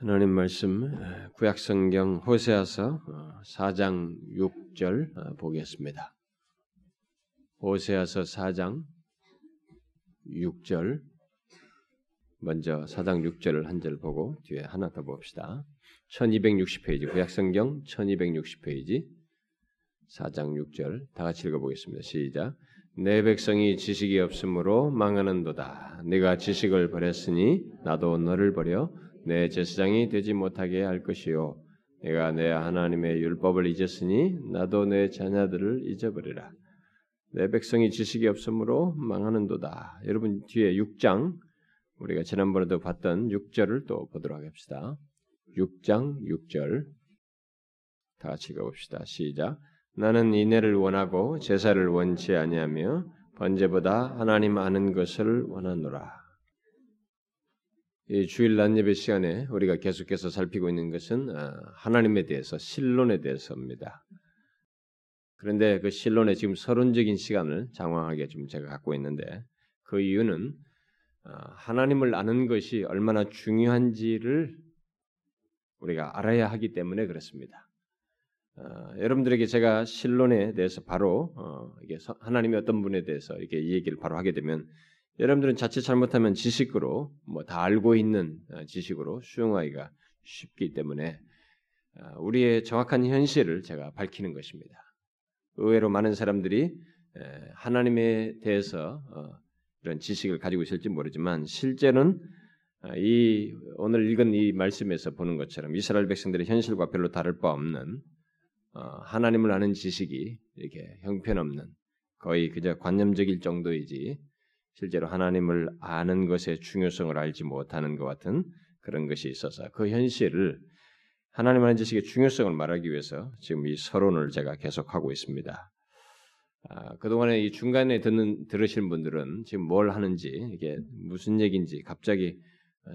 하나님 말씀 구약 성경 호세아서 4장 어, 6절 어, 보겠습니다. 호세아서 4장 6절 먼저 4장 6절을 한 절 보고 뒤에 하나 더 봅시다. 1260페이지 구약 성경 1260페이지 4장 6절 다 같이 읽어보겠습니다. 시작. 내 백성이 지식이 없으므로 망하는도다. 네가 지식을 버렸으니 나도 너를 버려 내 제사장이 되지 못하게 할 것이요 내가 내 하나님의 율법을 잊었으니 나도 내 자녀들을 잊어버리라. 내 백성이 지식이 없으므로 망하는도다. 여러분 뒤에 6장 우리가 지난번에도 봤던 6절을 또 보도록 합시다. 6장 6절 다 같이 읽어봅시다. 시작. 나는 인애를 원하고 제사를 원치 아니하며 번제보다 하나님 아는 것을 원하노라. 이 주일 낮 예배 시간에 우리가 계속해서 살피고 있는 것은 어, 하나님에 대해서 신론에 대해서입니다. 그런데 그 신론의 지금 서론적인 시간을 장황하게 좀 제가 갖고 있는데 그 이유는 어, 하나님을 아는 것이 얼마나 중요한지를 우리가 알아야 하기 때문에 그렇습니다. 어, 여러분들에게 제가 신론에 대해서 바로 하나님의 어떤 분에 대해서 이렇게 얘기를 바로 하게 되면 여러분들은 자칫 잘못하면 지식으로 뭐 다 알고 있는 어, 지식으로 수용하기가 쉽기 때문에 어, 우리의 정확한 현실을 제가 밝히는 것입니다. 의외로 많은 사람들이 하나님에 대해서 어, 이런 지식을 가지고 있을지 모르지만 실제는 이 오늘 읽은 이 말씀에서 보는 것처럼 이스라엘 백성들의 현실과 별로 다를 바 없는 하나님을 아는 지식이 이렇게 형편없는 거의 그저 관념적일 정도이지 실제로 하나님을 아는 것의 중요성을 알지 못하는 것 같은 그런 것이 있어서 그 현실을 하나님 아는 지식의 중요성을 말하기 위해서 지금 이 서론을 제가 계속하고 있습니다. 아, 그동안에 이 중간에 듣는 들으신 분들은 지금 뭘 하는지 이게 무슨 얘기인지 갑자기 어,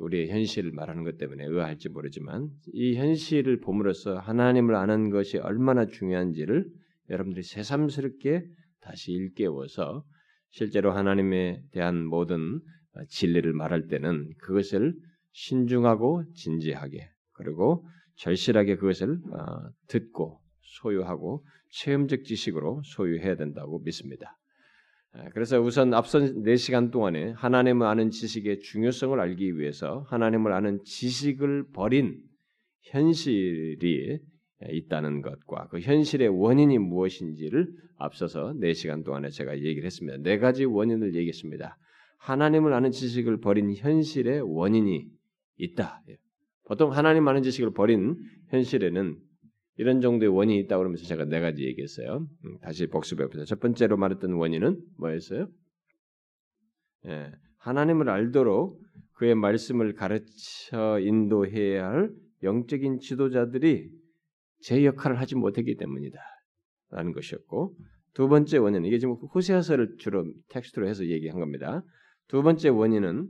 우리의 현실을 말하는 것 때문에 의아할지 모르지만 이 현실을 봄으로써 하나님을 아는 것이 얼마나 중요한지를 여러분들이 새삼스럽게 다시 일깨워서 실제로 하나님에 대한 모든 진리를 말할 때는 그것을 신중하고 진지하게 그리고 절실하게 그것을 어, 듣고 소유하고 체험적 지식으로 소유해야 된다고 믿습니다. 그래서 우선 앞선 4시간 동안에 하나님을 아는 지식의 중요성을 알기 위해서 하나님을 아는 지식을 버린 현실이 있다는 것과 그 현실의 원인이 무엇인지를 앞서서 4시간 동안에 제가 얘기를 했습니다. 네 가지 원인을 얘기했습니다. 하나님을 아는 지식을 버린 현실의 원인이 있다. 보통 하나님 아는 지식을 버린 현실에는 이런 정도의 원인이 있다고 그러면서 제가 네 가지 얘기했어요. 음, 다시 복습해 봅시다. 첫 번째로 말했던 원인은 뭐였어요? 예, 하나님을 알도록 그의 말씀을 가르쳐 인도해야 할 영적인 지도자들이 제 역할을 하지 못했기 때문이다. 라는 것이었고 두 번째 원인 이게 지금 호세아서를 주로 텍스트로 해서 얘기한 겁니다. 두 번째 원인은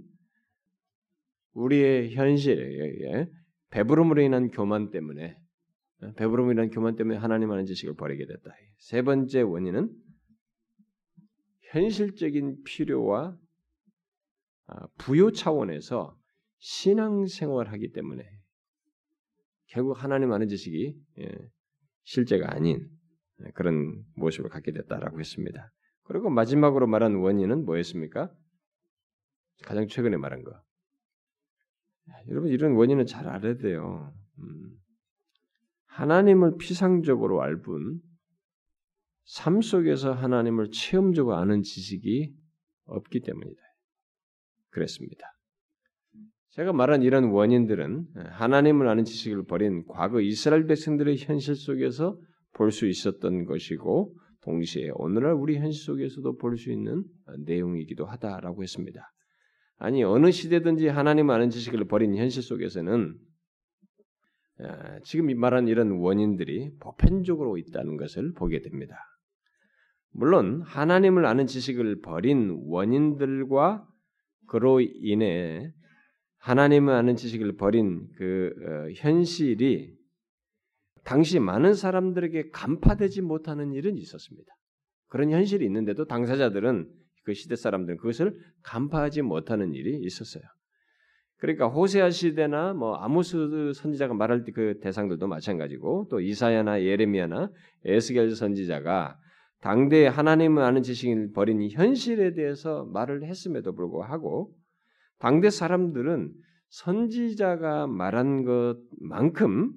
우리의 현실에 배부름으로 인한 교만 때문에 배부름으로 인한 교만 때문에 하나님 하는 지식을 버리게 됐다. 세 번째 원인은 현실적인 필요와 아, 부요 차원에서 신앙생활하기 때문에 결국 하나님 아는 지식이 예, 실제가 아닌 그런 모습을 갖게 됐다라고 했습니다. 그리고 마지막으로 말한 원인은 뭐였습니까? 가장 최근에 말한 거. 여러분 이런 원인은 잘 알아야 돼요. 음. 하나님을 피상적으로 알 뿐, 삶 속에서 하나님을 체험적으로 아는 지식이 없기 때문이다. 그랬습니다. 제가 말한 이런 원인들은 하나님을 아는 지식을 버린 과거 이스라엘 백성들의 현실 속에서 볼 수 있었던 것이고 동시에 오늘날 우리 현실 속에서도 볼 수 있는 내용이기도 하다라고 했습니다. 아니 어느 시대든지 하나님 아는 지식을 버린 현실 속에서는 지금 말한 이런 원인들이 보편적으로 있다는 것을 보게 됩니다. 물론 하나님을 아는 지식을 버린 원인들과 그로 인해 하나님을 아는 지식을 버린 그 어, 현실이 당시 많은 사람들에게 간파되지 못하는 일은 있었습니다. 그런 현실이 있는데도 당사자들은 그 시대 사람들은 그것을 간파하지 못하는 일이 있었어요. 그러니까 호세아 시대나 뭐 아모스 선지자가 말할 때 그 대상들도 마찬가지고 또 이사야나 예레미야나 에스겔 선지자가 당대 하나님을 아는 지식을 버린 현실에 대해서 말을 했음에도 불구하고 당대 사람들은 선지자가 말한 것만큼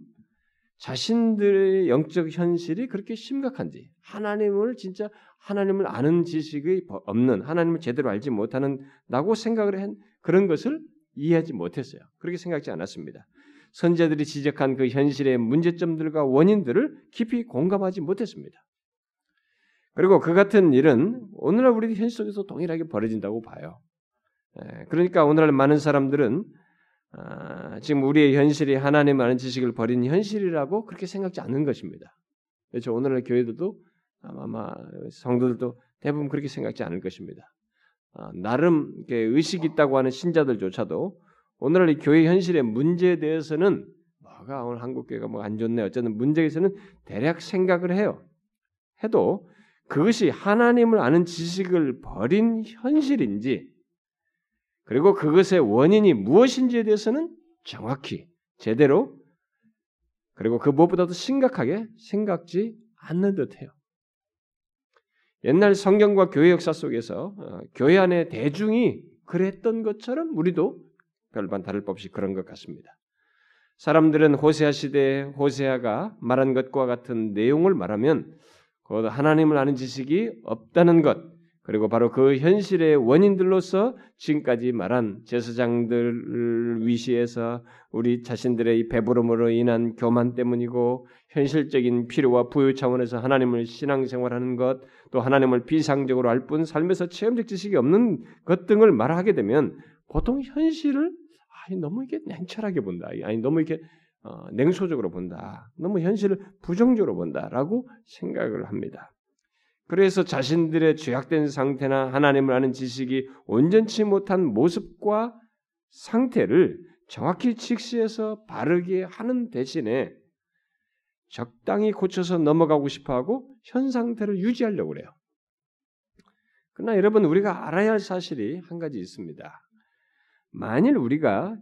자신들의 영적 현실이 그렇게 심각한지 하나님을 진짜 하나님을 아는 지식이 없는 하나님을 제대로 알지 못하는다고 생각을 한 그런 것을 이해하지 못했어요. 그렇게 생각지 않았습니다. 선자들이 지적한 그 현실의 문제점들과 원인들을 깊이 공감하지 못했습니다. 그리고 그 같은 일은 오늘날 우리 현실 속에서 동일하게 벌어진다고 봐요. 예, 그러니까 오늘날 많은 사람들은 아, 지금 우리의 현실이 하나님 아는 지식을 버린 현실이라고 그렇게 생각지 않는 것입니다. 그렇죠. 오늘날 교회들도 아마 성도들도 대부분 그렇게 생각지 않을 것입니다. 아, 나름 의식 있다고 하는 신자들조차도 오늘날 이 교회 현실의 문제에 대해서는 뭐가 오늘 한국 교회가 뭐 안 좋네 어쩌는 문제에서는 대략 생각을 해요. 해도 그것이 하나님을 아는 지식을 버린 현실인지 그리고 그것의 원인이 무엇인지에 대해서는 정확히 제대로 그리고 그 무엇보다도 심각하게 생각지 않는 듯해요. 옛날 성경과 교회 역사 속에서 어, 교회 안에 대중이 그랬던 것처럼 우리도 별반 다를 바 없이 그런 것 같습니다. 사람들은 호세아 시대에 호세아가 말한 것과 같은 내용을 말하면 곧 하나님을 아는 지식이 없다는 것, 그리고 바로 그 현실의 원인들로서 지금까지 말한 제사장들을 위시해서 우리 자신들의 배부름으로 인한 교만 때문이고 현실적인 필요와 부유 차원에서 하나님을 신앙생활하는 것, 또 하나님을 비상적으로 알뿐 삶에서 체험적 지식이 없는 것 등을 말하게 되면 보통 현실을 아니 너무 이게 냉철하게 본다. 아니 너무 이렇게 어, 냉소적으로 본다. 너무 현실을 부정적으로 본다라고 생각을 합니다. 그래서 자신들의 죄악된 상태나 하나님을 아는 지식이 온전치 못한 모습과 상태를 정확히 직시해서 바르게 하는 대신에 적당히 고쳐서 넘어가고 싶어 하고 현 상태를 유지하려고 그래요. 그러나 여러분 우리가 알아야 할 사실이 한 가지 있습니다. 만일 우리가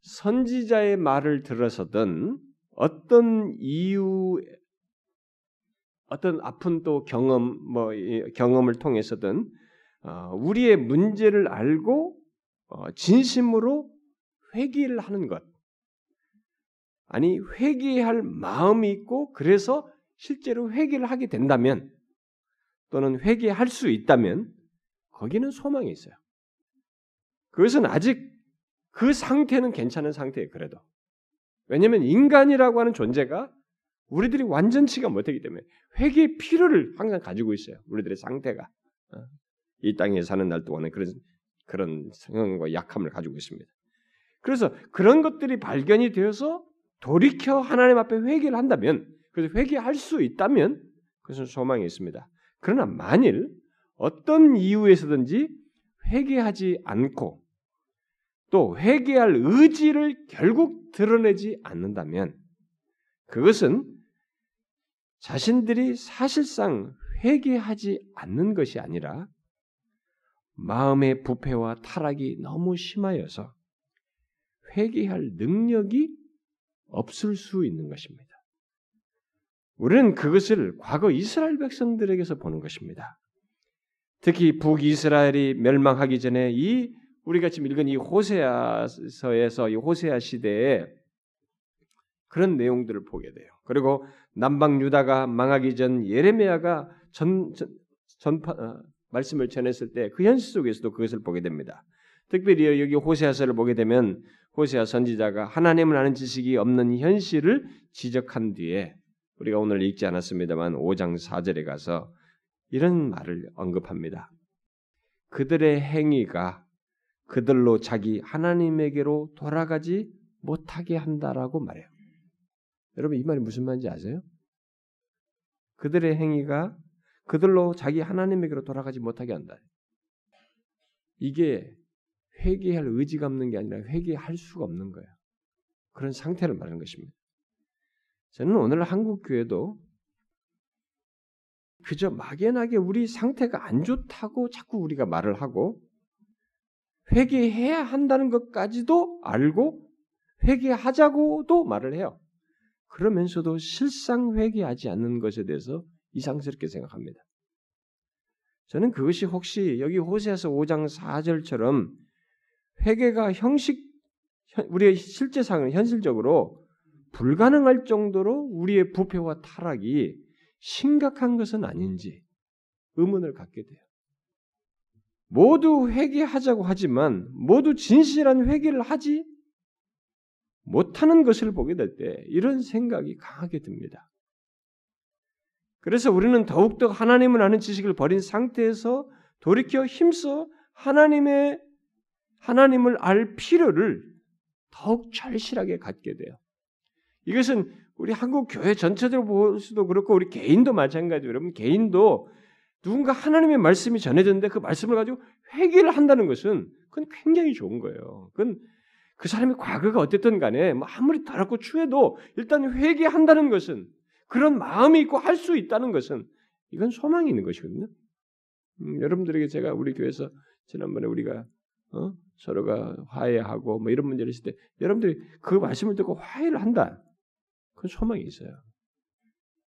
선지자의 말을 들어서든 어떤 이유 어떤 아픈 또 경험 뭐 경험을 통해서든 어, 우리의 문제를 알고 어, 진심으로 회개를 하는 것 아니 회개할 마음이 있고 그래서 실제로 회개를 하게 된다면 또는 회개할 수 있다면 거기는 소망이 있어요. 그것은 아직 그 상태는 괜찮은 상태예요. 그래도 왜냐하면 인간이라고 하는 존재가 우리들이 완전치가 못하기 때문에 회개의 필요를 항상 가지고 있어요. 우리들의 상태가 어? 이 땅에 사는 날 동안에 그런 그런 성향과 약함을 가지고 있습니다. 그래서 그런 것들이 발견이 되어서 돌이켜 하나님 앞에 회개를 한다면 그래서 회개할 수 있다면 그것은 소망이 있습니다. 그러나 만일 어떤 이유에서든지 회개하지 않고 또 회개할 의지를 결국 드러내지 않는다면 그것은 자신들이 사실상 회개하지 않는 것이 아니라 마음의 부패와 타락이 너무 심하여서 회개할 능력이 없을 수 있는 것입니다. 우리는 그것을 과거 이스라엘 백성들에게서 보는 것입니다. 특히 북이스라엘이 멸망하기 전에 이 우리가 지금 읽은 이 호세아서에서 이 호세아 시대에 그런 내용들을 보게 돼요. 그리고 남방 유다가 망하기 전 예레미야가 전, 전 전파 어, 말씀을 전했을 때 그 현실 속에서도 그것을 보게 됩니다. 특별히 여기 호세아서를 보게 되면 호세아 선지자가 하나님을 아는 지식이 없는 현실을 지적한 뒤에 우리가 오늘 읽지 않았습니다만 5장 4절에 가서 이런 말을 언급합니다. 그들의 행위가 그들로 자기 하나님에게로 돌아가지 못하게 한다라고 말해요. 여러분 이 말이 무슨 말인지 아세요? 그들의 행위가 그들로 자기 하나님에게로 돌아가지 못하게 한다. 이게 회개할 의지가 없는 게 아니라 회개할 수가 없는 거예요. 그런 상태를 말하는 것입니다. 저는 오늘 한국 교회도 그저 막연하게 우리 상태가 안 좋다고 자꾸 우리가 말을 하고 회개해야 한다는 것까지도 알고 회개하자고도 말을 해요. 그러면서도 실상 회개하지 않는 것에 대해서 이상스럽게 생각합니다. 저는 그것이 혹시 여기 호세아서 5장 4절처럼 회개가 형식 우리의 실제 상은 현실적으로 불가능할 정도로 우리의 부패와 타락이 심각한 것은 아닌지 의문을 갖게 돼요. 모두 회개하자고 하지만 모두 진실한 회개를 하지 못하는 것을 보게 될 때 이런 생각이 강하게 듭니다. 그래서 우리는 더욱더 하나님을 아는 지식을 버린 상태에서 돌이켜 힘써 하나님의 하나님을 알 필요를 더욱 절실하게 갖게 돼요. 이것은 우리 한국 교회 전체적으로 볼 수도 그렇고 우리 개인도 마찬가지예요. 여러분 개인도 누군가 하나님의 말씀이 전해졌는데 그 말씀을 가지고 회개를 한다는 것은 그건 굉장히 좋은 거예요. 그건 그 사람의 과거가 어땠든 간에 뭐 아무리 더럽고 추해도 일단 회개한다는 것은 그런 마음이 있고 할 수 있다는 것은 이건 소망이 있는 것이거든요. 음, 여러분들에게 제가 우리 교회에서 지난번에 우리가 어? 서로가 화해하고 뭐 이런 문제를 있을 때 여러분들이 그 말씀을 듣고 화해를 한다. 그건 소망이 있어요.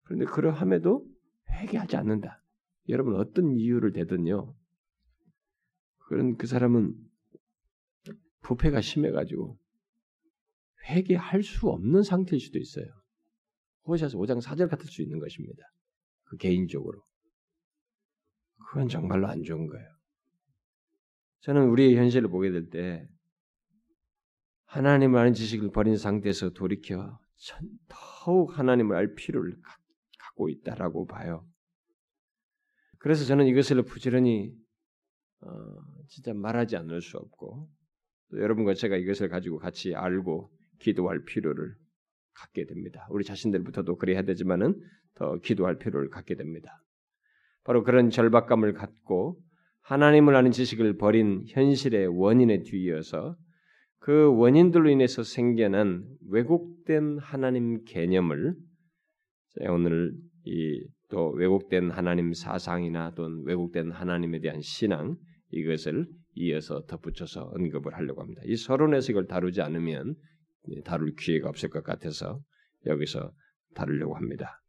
그런데 그러함에도 회개하지 않는다. 여러분 어떤 이유를 대든요. 그런 그 사람은 부패가 심해가지고 회개할 수 없는 상태일 수도 있어요. 호시아서 5장 4절 같을 수 있는 것입니다. 그 개인적으로. 그건 정말로 안 좋은 거예요. 저는 우리의 현실을 보게 될 때 하나님을 아는 지식을 버린 상태에서 돌이켜 더욱 하나님을 알 필요를 갖고 있다라고 봐요. 그래서 저는 이것을 부지런히 어, 진짜 말하지 않을 수 없고 여러분과 제가 이것을 가지고 같이 알고 기도할 필요를 갖게 됩니다. 우리 자신들부터도 그래야 되지만은 더 기도할 필요를 갖게 됩니다. 바로 그런 절박감을 갖고 하나님을 아는 지식을 버린 현실의 원인에 뒤이어서 그 원인들로 인해서 생겨난 왜곡된 하나님 개념을 오늘 이 또 왜곡된 하나님 사상이나 또는 왜곡된 하나님에 대한 신앙 이것을 이어서 덧붙여서 언급을 하려고 합니다. 이 서론에서 이걸 다루지 않으면 다룰 기회가 없을 것 같아서 여기서 다루려고 합니다.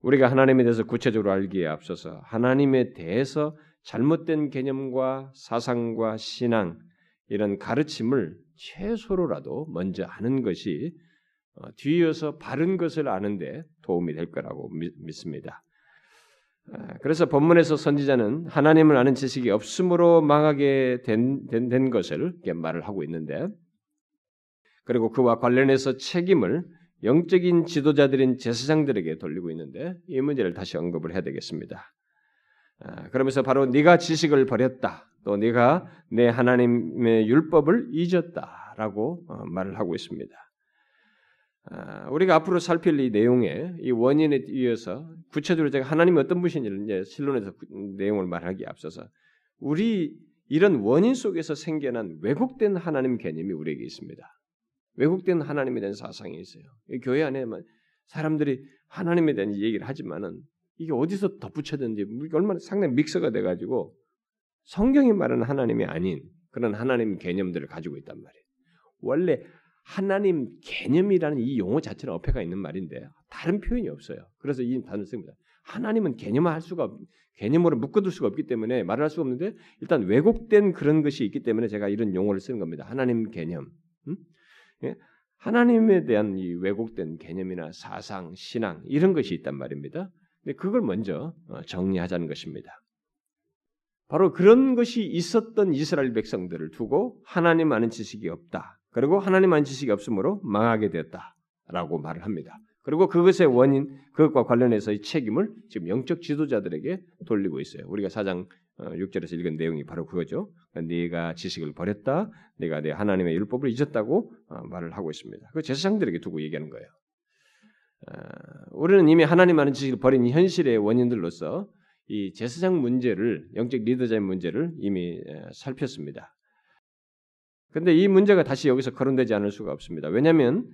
우리가 하나님에 대해서 구체적으로 알기에 앞서서 하나님에 대해서 잘못된 개념과 사상과 신앙 이런 가르침을 최소로라도 먼저 아는 것이 어, 뒤이어서 바른 것을 아는데 도움이 될 거라고 믿습니다. 아, 그래서 본문에서 선지자는 하나님을 아는 지식이 없으므로 망하게 된, 된, 된 것을 말을 하고 있는데 그리고 그와 관련해서 책임을 영적인 지도자들인 제사장들에게 돌리고 있는데 이 문제를 다시 언급을 해야 되겠습니다. 아, 그러면서 바로 네가 지식을 버렸다. 또 네가 내 하나님의 율법을 잊었다라고 어, 말을 하고 있습니다. 아, 우리가 앞으로 살필 이 내용의 이 원인에 이어서 구체적으로 제가 하나님이 어떤 분이신지를 이제 실론에서 내용을 말하기에 앞서서 우리 이런 원인 속에서 생겨난 왜곡된 하나님 개념이 우리에게 있습니다. 왜곡된 하나님에 대한 사상이 있어요. 교회 안에만 사람들이 하나님에 대한 얘기를 하지만은 이게 어디서 덧붙여졌는지 얼마나 상당히 믹서가 돼가지고 성경이 말하는 하나님이 아닌 그런 하나님 개념들을 가지고 있단 말이에요. 원래 하나님 개념이라는 이 용어 자체는 어폐가 있는 말인데 다른 표현이 없어요. 그래서 이 단어를 씁니다. 하나님은 개념화할 수가 없, 개념으로 묶어둘 수가 없기 때문에 말을 할 수가 없는데 일단 왜곡된 그런 것이 있기 때문에 제가 이런 용어를 쓰는 겁니다. 하나님 개념. 음? 예? 하나님에 대한 이 왜곡된 개념이나 사상, 신앙 이런 것이 있단 말입니다. 근데 그걸 먼저 어, 정리하자는 것입니다. 바로 그런 것이 있었던 이스라엘 백성들을 두고 하나님 아는 지식이 없다. 그리고 하나님 아는 지식이 없으므로 망하게 되었다라고 말을 합니다. 그리고 그것의 원인, 그것과 관련해서 이 책임을 지금 영적 지도자들에게 돌리고 있어요. 우리가 사장 6절에서 어, 읽은 내용이 바로 그거죠. 네가 지식을 버렸다. 네가 내 하나님의 율법을 잊었다고 어, 말을 하고 있습니다. 그 제사장들에게 두고 얘기하는 거예요. 어, 우리는 이미 하나님 아는 지식을 버린 현실의 원인들로서 이 제사장 문제를 영적 리더자의 문제를 이미 살폈습니다. 그런데 이 문제가 다시 여기서 거론되지 않을 수가 없습니다. 왜냐하면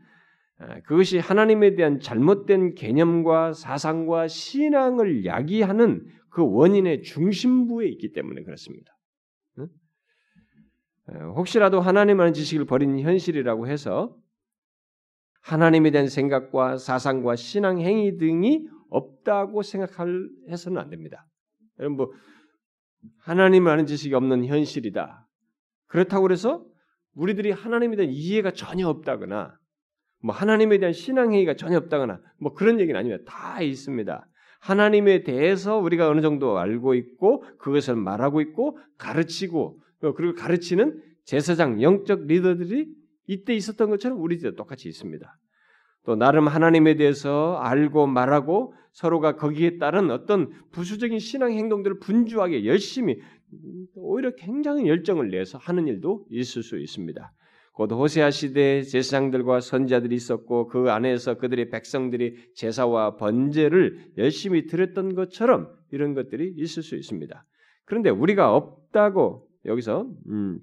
그것이 하나님에 대한 잘못된 개념과 사상과 신앙을 야기하는 그 원인의 중심부에 있기 때문에 그렇습니다. 혹시라도 하나님 아는 지식을 버린 현실이라고 해서 하나님에 대한 생각과 사상과 신앙 행위 등이 없다고 생각할 해서는 안 됩니다. 여러분 뭐 하나님을 아는 지식이 없는 현실이다. 그렇다고 해서 우리들이 하나님에 대한 이해가 전혀 없다거나 뭐 하나님에 대한 신앙 행위가 전혀 없다거나 뭐 그런 얘기는 아닙니다. 다 있습니다. 하나님에 대해서 우리가 어느 정도 알고 있고 그것을 말하고 있고 가르치고 그리고 가르치는 제사장 영적 리더들이 이때 있었던 것처럼 우리도 똑같이 있습니다. 또 나름 하나님에 대해서 알고 말하고 서로가 거기에 따른 어떤 부수적인 신앙 행동들을 분주하게 열심히 오히려 굉장히 열정을 내서 하는 일도 있을 수 있습니다. 곧 호세아 시대에 제사장들과 선자들이 있었고 그 안에서 그들의 백성들이 제사와 번제를 열심히 드렸던 것처럼 이런 것들이 있을 수 있습니다. 그런데 우리가 없다고 여기서 음,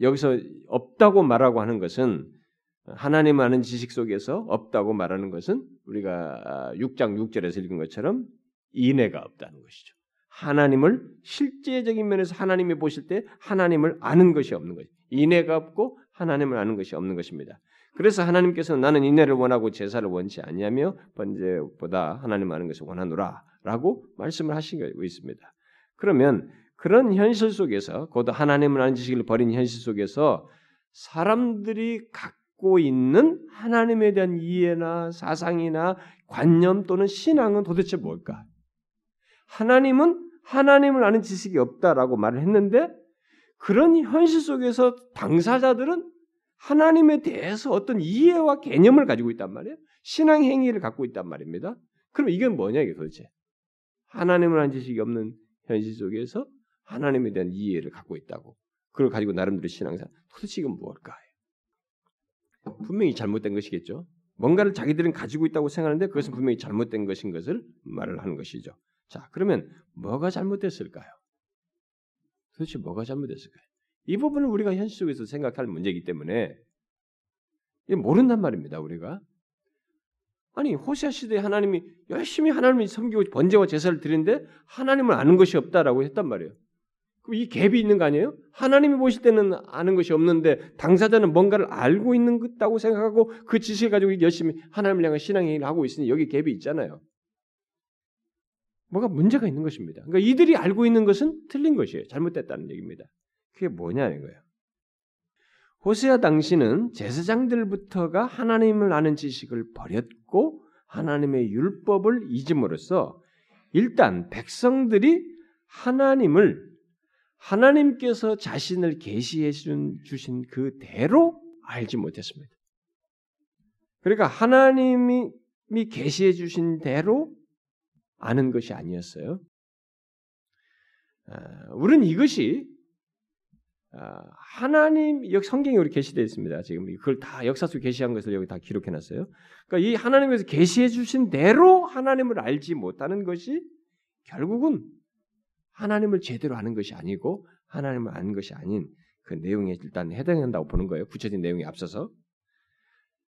여기서 없다고 말하고 하는 것은 하나님 아는 지식 속에서 없다고 말하는 것은 우리가 6장 6절에서 읽은 것처럼 인애가 없다는 것이죠. 하나님을 실제적인 면에서 하나님이 보실 때 하나님을 아는 것이 없는 거죠. 인애가 없고 하나님을 아는 것이 없는 것입니다. 그래서 하나님께서는 나는 인애를 원하고 제사를 원치 아니하며 번제보다 하나님 아는 것을 원하노라라고 말씀을 거 있습니다. 그러면 그런 현실 속에서 곧 하나님을 아는 지식을 버린 현실 속에서 사람들이 갖고 있는 하나님에 대한 이해나 사상이나 관념 또는 신앙은 도대체 뭘까? 하나님은 하나님을 아는 지식이 없다라고 말을 했는데 그런 현실 속에서 당사자들은 하나님에 대해서 어떤 이해와 개념을 가지고 있단 말이에요. 신앙 행위를 갖고 있단 말입니다. 그럼 이게 뭐냐 이게 도대체? 하나님을 아는 지식이 없는 현실 속에서 하나님에 대한 이해를 갖고 있다고. 그걸 가지고 나름대로 신앙사 도대체 이건 무엇일까? 분명히 잘못된 것이겠죠. 뭔가를 자기들은 가지고 있다고 생각하는데 그것은 분명히 잘못된 것인 것을 말을 하는 것이죠. 자, 그러면 뭐가 잘못됐을까요? 도대체 뭐가 잘못됐을까요? 이 부분은 우리가 현실 속에서 생각할 문제이기 때문에 모른단 말입니다. 우리가 아니 호시아 시대에 하나님이 열심히 하나님을 섬기고 번제와 제사를 드리는데 하나님을 아는 것이 없다라고 했단 말이에요. 그럼 이 갭이 있는 거 아니에요? 하나님이 보실 때는 아는 것이 없는데 당사자는 뭔가를 알고 있는 것다고 생각하고 그 지식을 가지고 열심히 하나님을 향한 신앙 행위를 하고 있으니 여기 갭이 있잖아요. 뭐가 문제가 있는 것입니다. 그러니까 이들이 알고 있는 것은 틀린 것이에요. 잘못됐다는 얘기입니다. 그게 뭐냐는 거예요. 호세아 당시는 제사장들부터가 하나님을 아는 지식을 버렸고 하나님의 율법을 잊음으로써 일단 백성들이 하나님을 하나님께서 자신을 계시해 주신 그 대로 알지 못했습니다. 그러니까 하나님이 계시해 주신 대로 아는 것이 아니었어요. 아, 우리는 이것이 아, 하나님 여 성경에 우리 계시되어 있습니다. 지금 그걸 다 역사 속에 계시한 것을 여기 다 기록해 놨어요. 그러니까 이 하나님께서 계시해 주신 대로 하나님을 알지 못하는 것이 결국은 하나님을 제대로 아는 것이 아니고 하나님을 아는 것이 아닌 그 내용에 일단 해당한다고 보는 거예요. 구체적인 내용에 앞서서.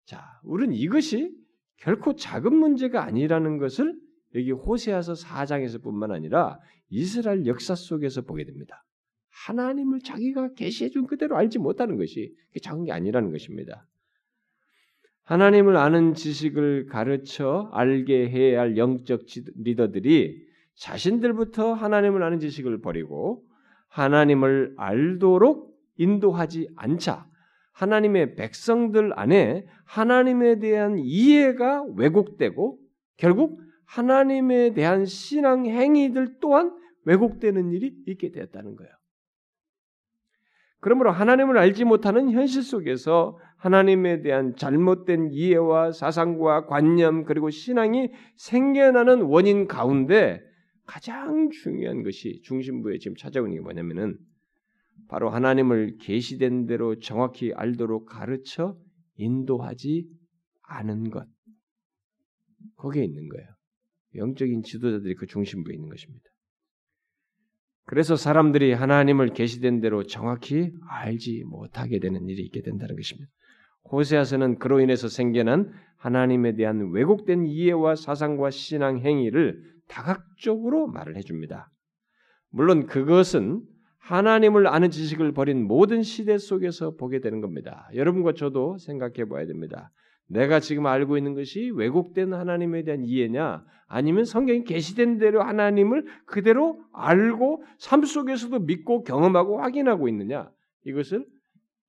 자, 우리는 이것이 결코 작은 문제가 아니라는 것을 여기 호세아서 4장에서뿐만 아니라 이스라엘 역사 속에서 보게 됩니다. 하나님을 자기가 계시해 준 그대로 알지 못하는 것이 작은 게 아니라는 것입니다. 하나님을 아는 지식을 가르쳐 알게 해야 할 영적 리더들이 자신들부터 하나님을 아는 지식을 버리고 하나님을 알도록 인도하지 않자 하나님의 백성들 안에 하나님에 대한 이해가 왜곡되고 결국 하나님에 대한 신앙 행위들 또한 왜곡되는 일이 있게 되었다는 거예요. 그러므로 하나님을 알지 못하는 현실 속에서 하나님에 대한 잘못된 이해와 사상과 관념 그리고 신앙이 생겨나는 원인 가운데 가장 중요한 것이 중심부에 지금 찾아오는 게 뭐냐면은 바로 하나님을 계시된 대로 정확히 알도록 가르쳐 인도하지 않은 것. 거기에 있는 거예요. 영적인 지도자들이 그 중심부에 있는 것입니다. 그래서 사람들이 하나님을 계시된 대로 정확히 알지 못하게 되는 일이 있게 된다는 것입니다. 호세아서는 그로 인해서 생겨난 하나님에 대한 왜곡된 이해와 사상과 신앙 행위를 다각적으로 말을 해줍니다. 물론 그것은 하나님을 아는 지식을 버린 모든 시대 속에서 보게 되는 겁니다. 여러분과 저도 생각해 봐야 됩니다. 내가 지금 알고 있는 것이 왜곡된 하나님에 대한 이해냐, 아니면 성경이 계시된 대로 하나님을 그대로 알고 삶 속에서도 믿고 경험하고 확인하고 있느냐, 이것을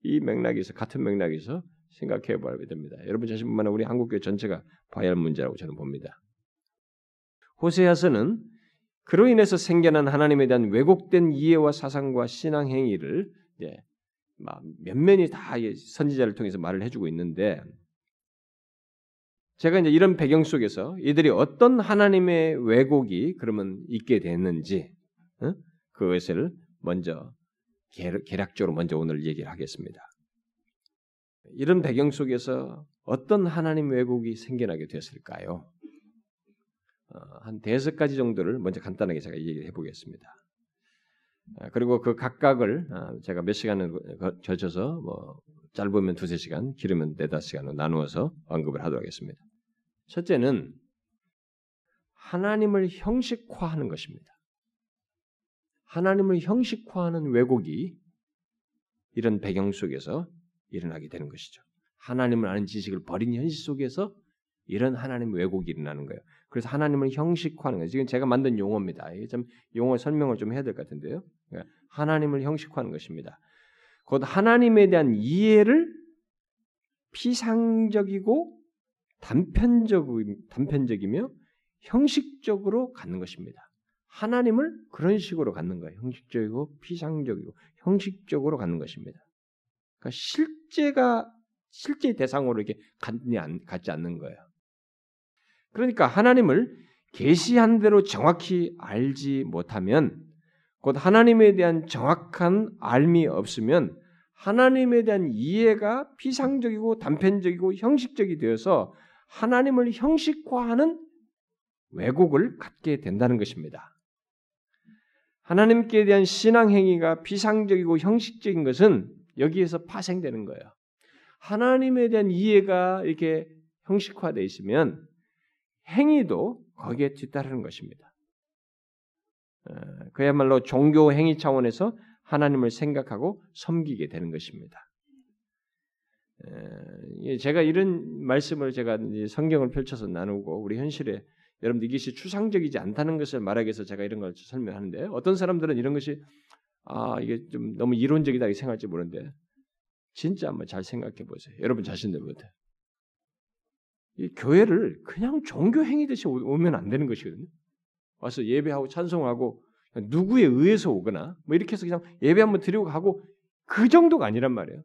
이 맥락에서 같은 맥락에서 생각해 봐야 됩니다. 여러분 자신뿐만 아니라 우리 한국교회 전체가 봐야 할 문제라고 저는 봅니다. 호세아서는 그로 인해서 생겨난 하나님에 대한 왜곡된 이해와 사상과 신앙 행위를 이제 면면이 다 선지자를 통해서 말을 해주고 있는데 제가 이제 이런 배경 속에서 이들이 어떤 하나님의 왜곡이 그러면 있게 됐는지 어? 그것을 먼저 개략적으로 먼저 오늘 얘기를 하겠습니다. 이런 배경 속에서 어떤 하나님 왜곡이 생겨나게 됐을까요? 어, 한 대여섯 가지 정도를 먼저 간단하게 제가 얘기해 보겠습니다. 아, 그리고 그 각각을 아, 제가 몇 시간을 걸쳐서 뭐 짧으면 두세 시간, 길으면 네다섯 시간으로 나누어서 언급을 하도록 하겠습니다. 첫째는 하나님을 형식화하는 것입니다. 하나님을 형식화하는 왜곡이 이런 배경 속에서 일어나게 되는 것이죠. 하나님을 아는 지식을 버린 현실 속에서 이런 하나님 왜곡이 일어나는 거예요. 그래서 하나님을 형식화하는 거예요. 지금 제가 만든 용어입니다. 이게 좀 용어 설명을 좀 해야 될 것 같은데요. 그러니까 하나님을 형식화하는 것입니다. 곧 하나님에 대한 이해를 피상적이고 단편적 단편적이며 형식적으로 갖는 것입니다. 하나님을 그런 식으로 갖는 거예요. 형식적이고 피상적이고 형식적으로 갖는 것입니다. 그러니까 실제가 실제 대상으로 이렇게 갖지 않는 거예요. 그러니까 하나님을 계시한 대로 정확히 알지 못하면 곧 하나님에 대한 정확한 알미 없으면 하나님에 대한 이해가 피상적이고 단편적이고 형식적이 되어서 하나님을 형식화하는 왜곡을 갖게 된다는 것입니다. 하나님께 대한 신앙 행위가 피상적이고 형식적인 것은 여기에서 파생되는 거예요. 하나님에 대한 이해가 이렇게 형식화되어 있으면 행위도 거기에 뒤따르는 것입니다. 어, 그야말로 종교 행위 차원에서 하나님을 생각하고 섬기게 되는 것입니다. 어, 제가 이런 말씀을 제가 성경을 펼쳐서 나누고 우리 현실에 여러분들 이것이 추상적이지 않다는 것을 말하기 위해서 제가 이런 걸 설명하는데 어떤 사람들은 이런 것이 아 이게 좀 너무 이론적이다 이 생각할지 모르는데 진짜 한번 잘 생각해 보세요. 여러분 자신들부터 이 교회를 그냥 종교 행위듯이 오면 안 되는 것이거든요. 와서 예배하고 찬송하고 누구에 의해서 오거나 뭐 이렇게 해서 그냥 예배 한번 드리고 가고 그 정도가 아니란 말이에요.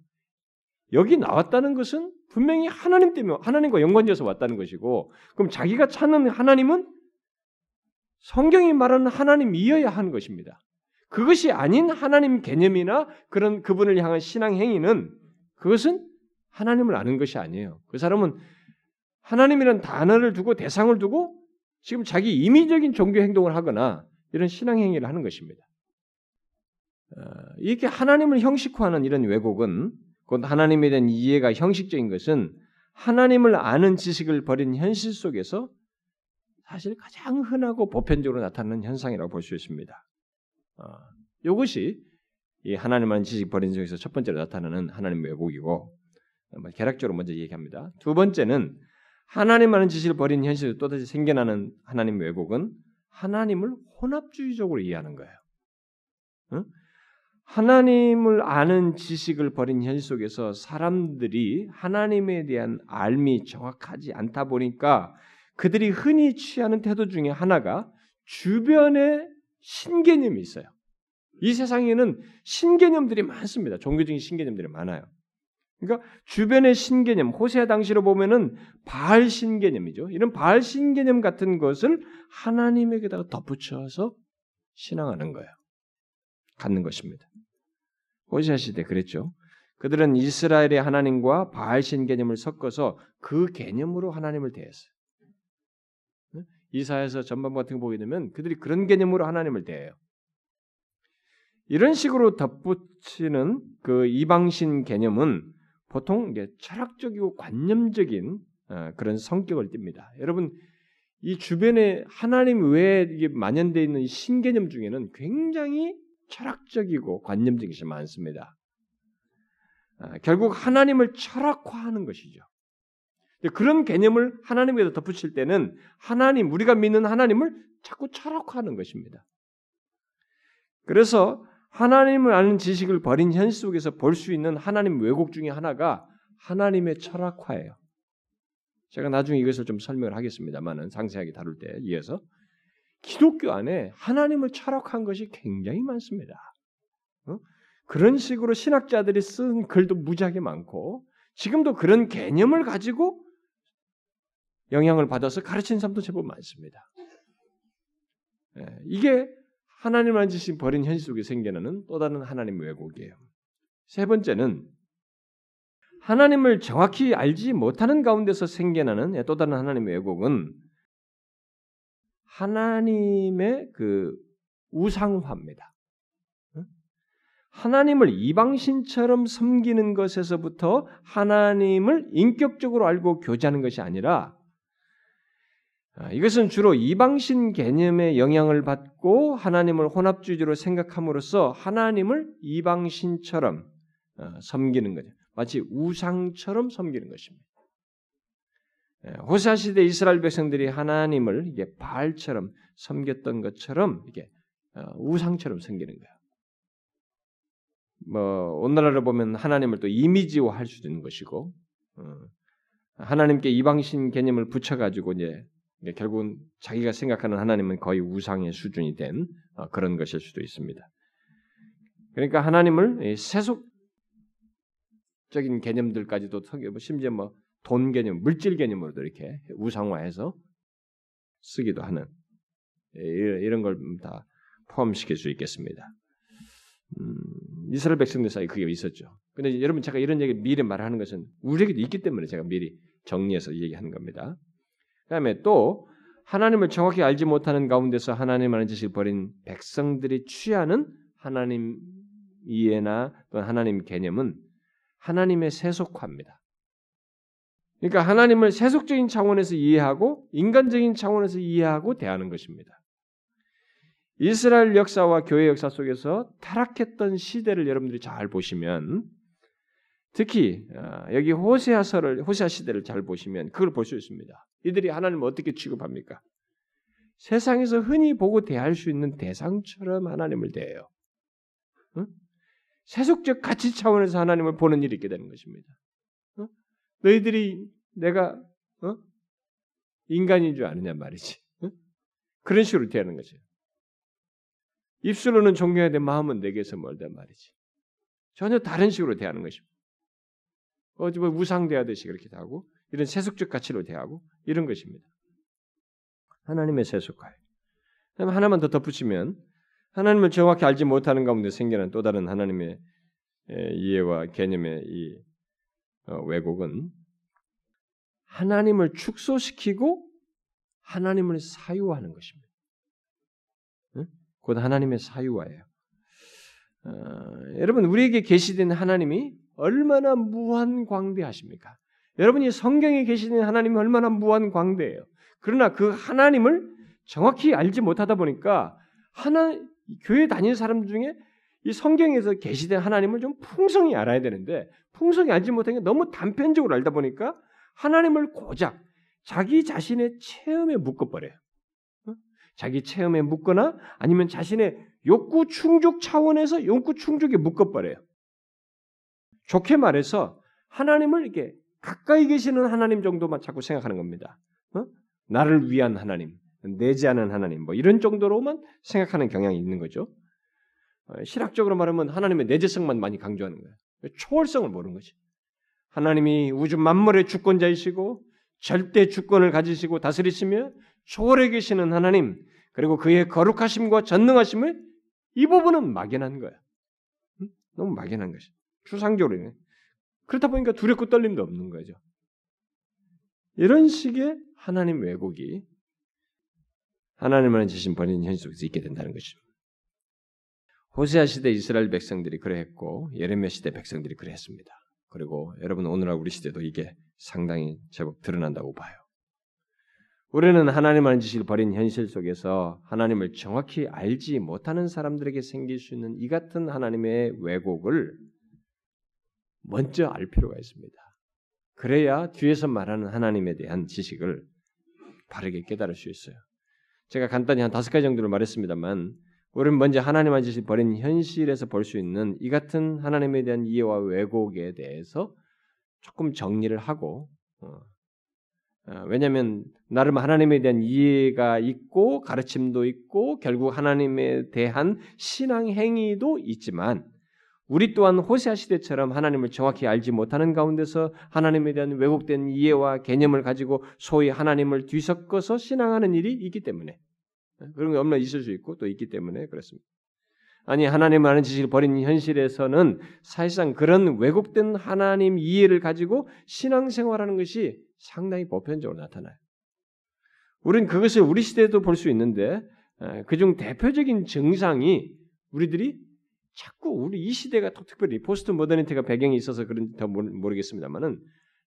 여기 나왔다는 것은 분명히 하나님 때문에 하나님과 연관되어서 왔다는 것이고 그럼 자기가 찾는 하나님은 성경이 말하는 하나님이어야 하는 것입니다. 그것이 아닌 하나님 개념이나 그런 그분을 향한 신앙 행위는 그것은 하나님을 아는 것이 아니에요. 그 사람은 하나님이라는 단어를 두고 대상을 두고 지금 자기 임의적인 종교 행동을 하거나 이런 신앙 행위를 하는 것입니다. 어, 이렇게 하나님을 형식화하는 이런 왜곡은 곧 하나님에 대한 이해가 형식적인 것은 하나님을 아는 지식을 버린 현실 속에서 사실 가장 흔하고 보편적으로 나타나는 현상이라고 볼 수 있습니다. 어, 이것이 이 하나님 아는 지식 버린 속에서 첫 번째로 나타나는 하나님 왜곡이고 개략적으로 먼저 얘기합니다. 두 번째는 하나님 아는 지식을 버린 현실에 또다시 생겨나는 하나님 왜곡은 하나님을 혼합주의적으로 이해하는 거예요. 응? 하나님을 아는 지식을 버린 현실 속에서 사람들이 하나님에 대한 알미 정확하지 않다 보니까 그들이 흔히 취하는 태도 중에 하나가 주변에 신개념이 있어요. 이 세상에는 신개념들이 많습니다. 종교적인 신개념들이 많아요. 그러니까 주변의 신개념, 호세아 당시로 보면은 바알 신개념이죠. 이런 바알 신개념 같은 것을 하나님에게다가 덧붙여서 신앙하는 거예요. 갖는 것입니다. 호세아 시대 그랬죠. 그들은 이스라엘의 하나님과 바알 신개념을 섞어서 그 개념으로 하나님을 대했어요. 이사에서 전반 같은 거 보게 되면 그들이 그런 개념으로 하나님을 대해요. 이런 식으로 덧붙이는 그 이방신 개념은 보통 철학적이고 관념적인 어, 그런 성격을 띱니다. 여러분 이 주변에 하나님 외에 이게 만연되어 있는 신개념 중에는 굉장히 철학적이고 관념적인 것이 많습니다. 아, 결국 하나님을 철학화하는 것이죠. 그런 개념을 하나님에다 덧붙일 때는 하나님 우리가 믿는 하나님을 자꾸 철학화하는 것입니다. 그래서 하나님을 아는 지식을 버린 현실 속에서 볼 수 있는 하나님 왜곡 중에 하나가 하나님의 철학화예요. 제가 나중에 이것을 좀 설명을 하겠습니다만은 상세하게 다룰 때 이어서 기독교 안에 하나님을 철학한 것이 굉장히 많습니다. 어? 그런 식으로 신학자들이 쓴 글도 무지하게 많고 지금도 그런 개념을 가지고 영향을 받아서 가르치는 사람도 제법 많습니다. 예, 이게 하나님을 지신 버린 현실 속에 생겨나는 또 다른 하나님 왜곡이에요. 세 번째는 하나님을 정확히 알지 못하는 가운데서 생겨나는 또 다른 하나님의 왜곡은 하나님의 그 우상화입니다. 하나님을 이방신처럼 섬기는 것에서부터 하나님을 인격적으로 알고 교제하는 것이 아니라 아, 이것은 주로 이방신 개념의 영향을 받고 하나님을 혼합주의로 생각함으로써 하나님을 이방신처럼 어, 섬기는 거죠. 마치 우상처럼 섬기는 것입니다. 예, 호사 시대 이스라엘 백성들이 하나님을 이게 바알처럼 섬겼던 것처럼 이게 어, 우상처럼 섬기는 거예요. 뭐 오늘날로 보면 하나님을 또 이미지화할 수도 있는 것이고 어, 하나님께 이방신 개념을 붙여가지고 이제 결국은 자기가 생각하는 하나님은 거의 우상의 수준이 된 어, 그런 것일 수도 있습니다. 그러니까 하나님을 세속적인 개념들까지도 뭐 심지어 뭐 돈 개념, 물질 개념으로도 이렇게 우상화해서 쓰기도 하는 예, 이런 걸 다 포함시킬 수 있겠습니다. 음, 이스라엘 백성들 사이 그게 있었죠. 근데 여러분 제가 이런 얘기 미리 말하는 것은 우리에게도 있기 때문에 제가 미리 정리해서 얘기하는 겁니다. 그다음에 또 하나님을 정확히 알지 못하는 가운데서 하나님 하는 짓을 버린 백성들이 취하는 하나님 이해나 또 하나님 개념은 하나님의 세속화입니다. 그러니까 하나님을 세속적인 차원에서 이해하고 인간적인 차원에서 이해하고 대하는 것입니다. 이스라엘 역사와 교회 역사 속에서 타락했던 시대를 여러분들이 잘 보시면 특히 아, 여기 호세아서를 호세아 시대를 잘 보시면 그걸 볼 수 있습니다. 이들이 하나님을 어떻게 취급합니까? 세상에서 흔히 보고 대할 수 있는 대상처럼 하나님을 대해요. 응? 세속적 가치 차원에서 하나님을 보는 일이 있게 되는 것입니다. 어? 너희들이 내가 어? 인간인 줄 아느냐 말이지. 어? 그런 식으로 대하는 거죠. 입술로는 존경해야 돼 마음은 내게서 멀다 말이지. 전혀 다른 식으로 대하는 것입니다. 어디 뭐 우상 대하듯이 그렇게 하고 이런 세속적 가치로 대하고 이런 것입니다. 하나님의 세속화. 그다음 하나만 더 덧붙이면 하나님을 정확히 알지 못하는 가운데 생겨난 또 다른 하나님의 이해와 개념의 이 어, 왜곡은 하나님을 축소시키고 하나님을 사유화하는 것입니다. 곧 하나님의 사유화예요. 어, 여러분 우리에게 계시된 하나님이 얼마나 무한 광대하십니까? 여러분이 성경에 계시는 하나님이 얼마나 무한 광대해요. 그러나 그 하나님을 정확히 알지 못하다 보니까 하나 교회 다니는 사람 중에 이 성경에서 계시된 하나님을 좀 풍성히 알아야 되는데 풍성히 알지 못하니까 너무 단편적으로 알다 보니까 하나님을 고작 자기 자신의 체험에 묶어버려요. 자기 체험에 묶거나 아니면 자신의 욕구 충족 차원에서 욕구 충족에 묶어버려요. 좋게 말해서 하나님을 이렇게 가까이 계시는 하나님 정도만 자꾸 생각하는 겁니다. 어? 나를 위한 하나님, 내지 않은 하나님, 뭐 이런 정도로만 생각하는 경향이 있는 거죠. 어, 실학적으로 말하면 하나님의 내재성만 많이 강조하는 거예요. 초월성을 모르는 거지. 하나님이 우주 만물의 주권자이시고 절대 주권을 가지시고 다스리시며 초월해 계시는 하나님, 그리고 그의 거룩하심과 전능하심을 이 부분은 막연한 거야. 너무 막연한 것이. 추상적으로. 그렇다 보니까 두렵고 떨림도 없는 거죠. 이런 식의 하나님 왜곡이 하나님만을 지신 버린 현실 속에서 있게 된다는 것이죠. 호세아 시대 이스라엘 백성들이 그래했고 예레미야 시대 백성들이 그래했습니다. 그리고 여러분 오늘날 우리 시대도 이게 상당히 제법 드러난다고 봐요. 우리는 하나님 하는 짓을 버린 현실 속에서 하나님을 정확히 알지 못하는 사람들에게 생길 수 있는 이 같은 하나님의 왜곡을 먼저 알 필요가 있습니다. 그래야 뒤에서 말하는 하나님에 대한 지식을 바르게 깨달을 수 있어요. 제가 간단히 한 다섯 가지 정도를 말했습니다만, 우리는 먼저 하나님 한 짓을 버린 현실에서 볼 수 있는 이 같은 하나님에 대한 이해와 왜곡에 대해서 조금 정리를 하고, 어, 어, 왜냐하면 나름 하나님에 대한 이해가 있고 가르침도 있고 결국 하나님에 대한 신앙 행위도 있지만 우리 또한 호세아 시대처럼 하나님을 정확히 알지 못하는 가운데서 하나님에 대한 왜곡된 이해와 개념을 가지고 소위 하나님을 뒤섞어서 신앙하는 일이 있기 때문에 그런 게 없나 있을 수 있고 또 있기 때문에 그렇습니다. 아니 하나님 아는 지식을 버린 현실에서는 사실상 그런 왜곡된 하나님 이해를 가지고 신앙생활하는 것이 상당히 보편적으로 나타나요. 우리는 그것을 우리 시대에도 볼 수 있는데 그중 대표적인 증상이 우리들이 자꾸 우리 이 시대가 특별히 포스트 모더니티가 배경이 있어서 그런지 더 모르겠습니다만은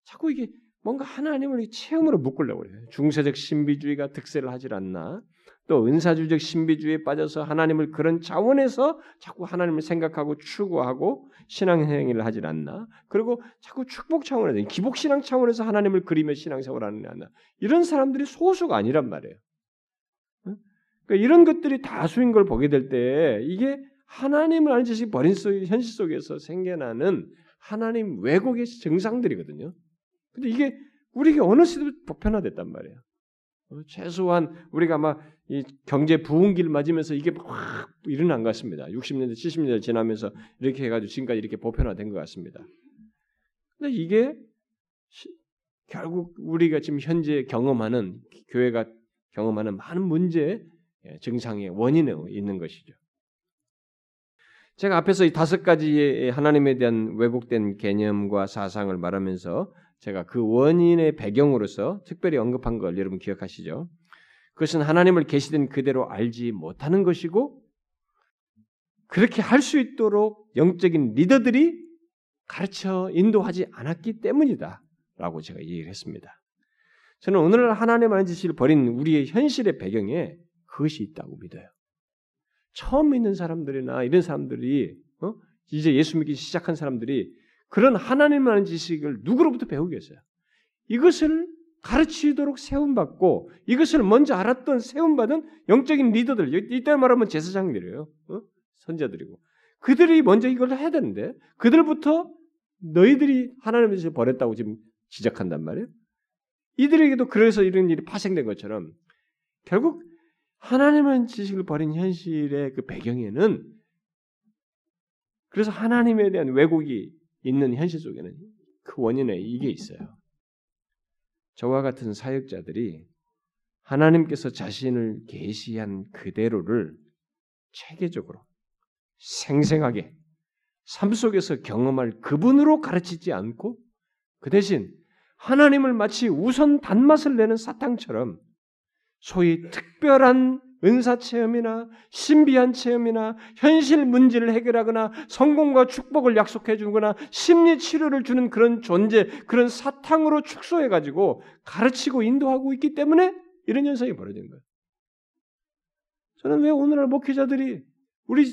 자꾸 이게 뭔가 하나님을 체험으로 묶으려고 그래요. 중세적 신비주의가 득세를 하질 않나? 또 은사주의적 신비주의에 빠져서 하나님을 그런 차원에서 자꾸 하나님을 생각하고 추구하고 신앙행위를 하질 않나? 그리고 자꾸 축복 차원에서 기복 신앙 차원에서 하나님을 그리며 신앙생활을 하느냐 않나? 이런 사람들이 소수가 아니란 말이에요. 그러니까 이런 것들이 다수인 걸 보게 될 때 이게 하나님을 아는 지식이 버린 현실 속에서 생겨나는 하나님 왜곡의 증상들이거든요. 근데 이게 우리에게 어느 시대도 보편화됐단 말이에요. 어, 최소한 우리가 아마 이 경제 부흥기를 맞으면서 이게 확 일어난 것 같습니다. 60년대, 70년대 지나면서 이렇게 해가지고 지금까지 이렇게 보편화된 것 같습니다. 근데 이게 시, 결국 우리가 지금 현재 경험하는 교회가 경험하는 많은 문제 예, 증상의 원인에 있는 것이죠. 제가 앞에서 이 다섯 가지의 하나님에 대한 왜곡된 개념과 사상을 말하면서 제가 그 원인의 배경으로서 특별히 언급한 걸 여러분 기억하시죠? 그것은 하나님을 계시된 그대로 알지 못하는 것이고 그렇게 할 수 있도록 영적인 리더들이 가르쳐 인도하지 않았기 때문이다라고 제가 얘기를 했습니다. 저는 오늘 하나님 아는 지식을 버린 우리의 현실의 배경에 그것이 있다고 믿어요. 처음 믿는 사람들이나 이런 사람들이 어? 이제 예수 믿기 시작한 사람들이 그런 하나님 아는 지식을 누구로부터 배우겠어요? 이것을 가르치도록 세움받고 이것을 먼저 알았던 세움받은 영적인 리더들 이때 말하면 제사장들이에요. 어? 선자들이고 그들이 먼저 이걸 해야 되는데 그들부터 너희들이 하나님의 짓을 버렸다고 지금 지적한단 말이에요. 이들에게도 그래서 이런 일이 파생된 것처럼 결국 하나님의 지식을 버린 현실의 그 배경에는 그래서 하나님에 대한 왜곡이 있는 현실 속에는 그 원인에 이게 있어요. 저와 같은 사역자들이 하나님께서 자신을 계시한 그대로를 체계적으로 생생하게 삶 속에서 경험할 그분으로 가르치지 않고 그 대신 하나님을 마치 우선 단맛을 내는 사탕처럼 소위 특별한 은사 체험이나 신비한 체험이나 현실 문제를 해결하거나 성공과 축복을 약속해 주거나 심리 치료를 주는 그런 존재, 그런 사탕으로 축소해 가지고 가르치고 인도하고 있기 때문에 이런 현상이 벌어지는 거예요. 저는 왜 오늘날 목회자들이 우리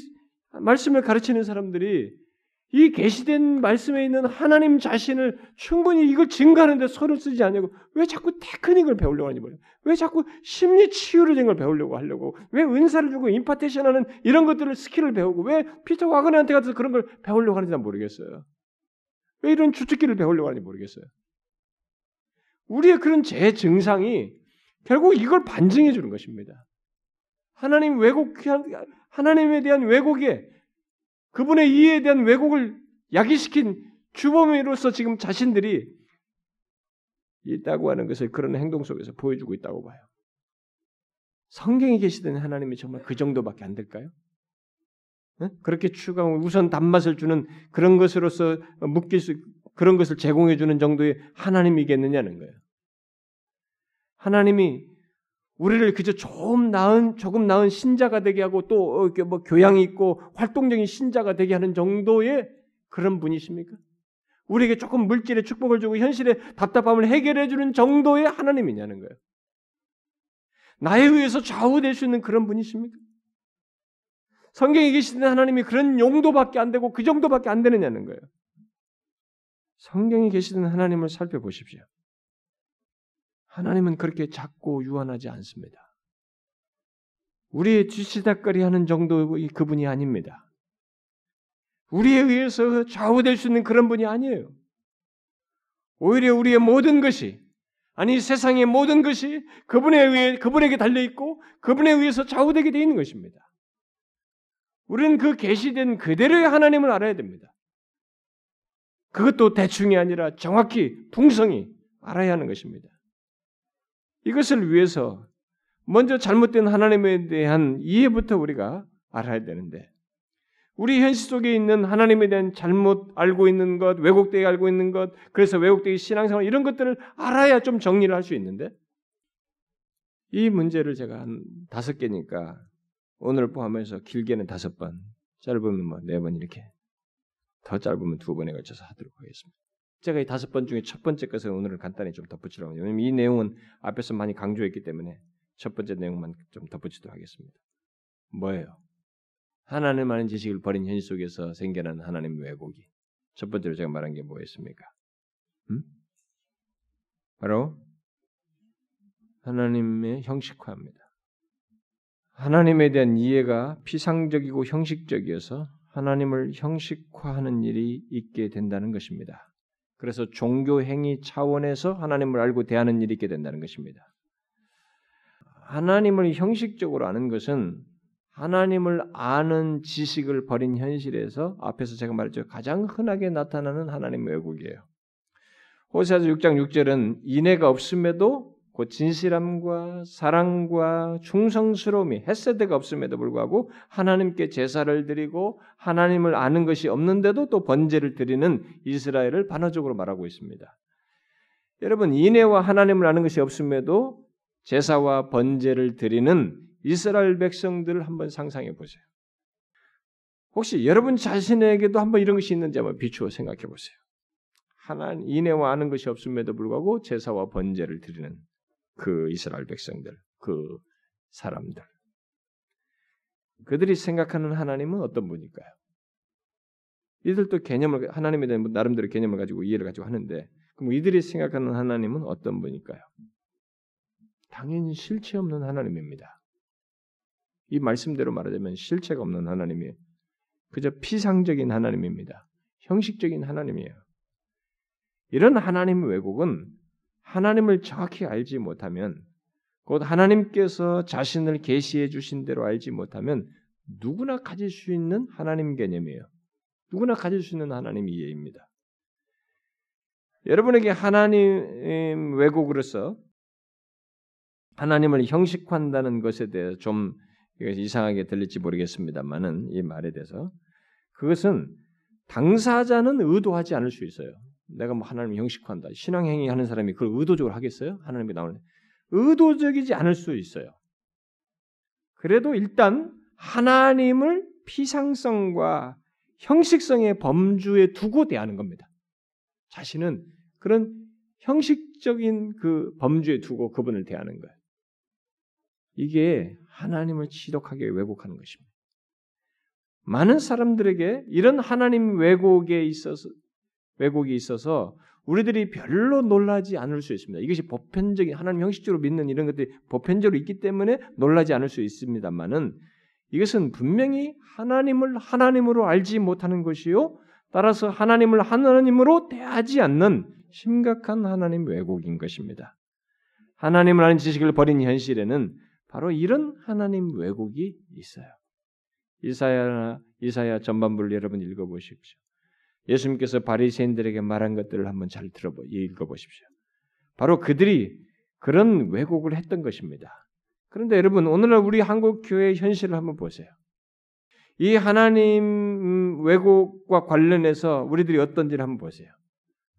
말씀을 가르치는 사람들이 이 계시된 말씀에 있는 하나님 자신을 충분히 이걸 증거하는데 손을 쓰지 않냐고 왜 자꾸 테크닉을 배우려고 하는지 모르겠어요. 왜 자꾸 심리 치유를 된걸 배우려고 하려고 왜 은사를 주고 impartation하는 이런 것들을 스킬을 배우고 왜 피터 와그네한테 가서 그런 걸 배우려고 하는지 난 모르겠어요. 왜 이런 주특기를 배우려고 하는지 모르겠어요. 우리의 그런 제 증상이 결국 이걸 반증해 주는 것입니다. 하나님 왜곡 하나님에 대한 왜곡에 그분의 이해에 대한 왜곡을 야기시킨 주범으로서 지금 자신들이 있다고 하는 것을 그런 행동 속에서 보여주고 있다고 봐요. 성경에 계시던 하나님이 정말 그 정도밖에 안 될까요? 그렇게 추가하고 우선 단맛을 주는 그런 것으로서 묶일 수 그런 것을 제공해 주는 정도의 하나님이겠느냐는 거예요. 하나님이 우리를 그저 조금 나은 조금 나은 신자가 되게 하고 또 이렇게 뭐 교양이 있고 활동적인 신자가 되게 하는 정도의 그런 분이십니까? 우리에게 조금 물질의 축복을 주고 현실의 답답함을 해결해 주는 정도의 하나님이냐는 거예요. 나에 의해서 좌우될 수 있는 그런 분이십니까? 성경에 계시는 하나님이 그런 용도밖에 안 되고 그 정도밖에 안 되느냐는 거예요. 성경에 계시는 하나님을 살펴보십시오. 하나님은 그렇게 작고 유한하지 않습니다. 우리의 뒤치다거리 하는 정도의 그분이 아닙니다. 우리에 의해서 좌우될 수 있는 그런 분이 아니에요. 오히려 우리의 모든 것이 아니 세상의 모든 것이 그분에 의해 그분에게 달려 있고 그분에 의해서 좌우되게 되어 있는 것입니다. 우리는 그 계시된 그대로의 하나님을 알아야 됩니다. 그것도 대충이 아니라 정확히 풍성히 알아야 하는 것입니다. 이것을 위해서 먼저 잘못된 하나님에 대한 이해부터 우리가 알아야 되는데 우리 현실 속에 있는 하나님에 대한 잘못 알고 있는 것, 왜곡되게 알고 있는 것, 그래서 왜곡되게 신앙생활 이런 것들을 알아야 좀 정리를 할 수 있는데 이 문제를 제가 한 다섯 개니까 오늘 포함해서 길게는 다섯 번, 짧으면 뭐 네 번 이렇게 더 짧으면 두 번에 걸쳐서 하도록 하겠습니다. 제가 이 다섯 번 중에 첫 번째 것을 오늘은 간단히 좀 덧붙이려고 합니다. 왜냐하면 이 내용은 앞에서 많이 강조했기 때문에 첫 번째 내용만 좀 덧붙이도록 하겠습니다. 뭐예요? 하나님 아는 지식을 버린 현실 속에서 생겨난 하나님 왜곡이. 첫 번째로 제가 말한 게 뭐였습니까? 음? 바로 하나님의 형식화입니다. 하나님에 대한 이해가 피상적이고 형식적이어서 하나님을 형식화하는 일이 있게 된다는 것입니다. 그래서 종교 행위 차원에서 하나님을 알고 대하는 일이 있게 된다는 것입니다. 하나님을 형식적으로 아는 것은 하나님을 아는 지식을 버린 현실에서 앞에서 제가 말했죠. 가장 흔하게 나타나는 하나님 왜곡이에요. 호세아서 6장 6절은 인애가 없음에도 곧 진실함과 사랑과 충성스러움이 햇세대가 없음에도 불구하고 하나님께 제사를 드리고 하나님을 아는 것이 없는데도 또 번제를 드리는 이스라엘을 반어적으로 말하고 있습니다. 여러분 인애와 하나님을 아는 것이 없음에도 제사와 번제를 드리는 이스라엘 백성들을 한번 상상해 보세요. 혹시 여러분 자신에게도 한번 이런 것이 있는지 한번 비추어 생각해 보세요. 하나님 인애와 아는 것이 없음에도 불구하고 제사와 번제를 드리는 그 이스라엘 백성들, 그 사람들. 그들이 생각하는 하나님은 어떤 분일까요? 이들도 개념을 하나님에 대한 나름대로 개념을 가지고 이해를 가지고 하는데 그럼 이들이 생각하는 하나님은 어떤 분일까요? 당연히 실체 없는 하나님입니다. 이 말씀대로 말하자면 실체가 없는 하나님이에요. 그저 피상적인 하나님입니다. 형식적인 하나님이에요. 이런 하나님 왜곡은 하나님을 정확히 알지 못하면 곧 하나님께서 자신을 계시해 주신 대로 알지 못하면 누구나 가질 수 있는 하나님 개념이에요. 누구나 가질 수 있는 하나님 이해입니다. 여러분에게 하나님 왜곡으로서 하나님을 형식화한다는 것에 대해 좀 이상하게 들릴지 모르겠습니다만은 이 말에 대해서 그것은 당사자는 의도하지 않을 수 있어요. 내가 뭐 하나님 형식화한다. 신앙행위 하는 사람이 그걸 의도적으로 하겠어요? 하나님이 나오는 의도적이지 않을 수 있어요. 그래도 일단 하나님을 피상성과 형식성의 범주에 두고 대하는 겁니다. 자신은 그런 형식적인 그 범주에 두고 그분을 대하는 거예요. 이게 하나님을 지독하게 왜곡하는 것입니다. 많은 사람들에게 이런 하나님 왜곡에 있어서 왜곡이 있어서 우리들이 별로 놀라지 않을 수 있습니다. 이것이 보편적인 하나님 형식적으로 믿는 이런 것들이 보편적으로 있기 때문에 놀라지 않을 수 있습니다만은 이것은 분명히 하나님을 하나님으로 알지 못하는 것이요. 따라서 하나님을 하나님으로 대하지 않는 심각한 하나님 왜곡인 것입니다. 하나님을 아는 지식을 버린 현실에는 바로 이런 하나님 왜곡이 있어요. 이사야 이사야 전반부를 여러분 읽어보십시오. 예수님께서 바리새인들에게 말한 것들을 한번 잘 들어보 읽어보십시오. 바로 그들이 그런 왜곡을 했던 것입니다. 그런데 여러분 오늘날 우리 한국 교회의 현실을 한번 보세요. 이 하나님 왜곡과 관련해서 우리들이 어떤지를 한번 보세요.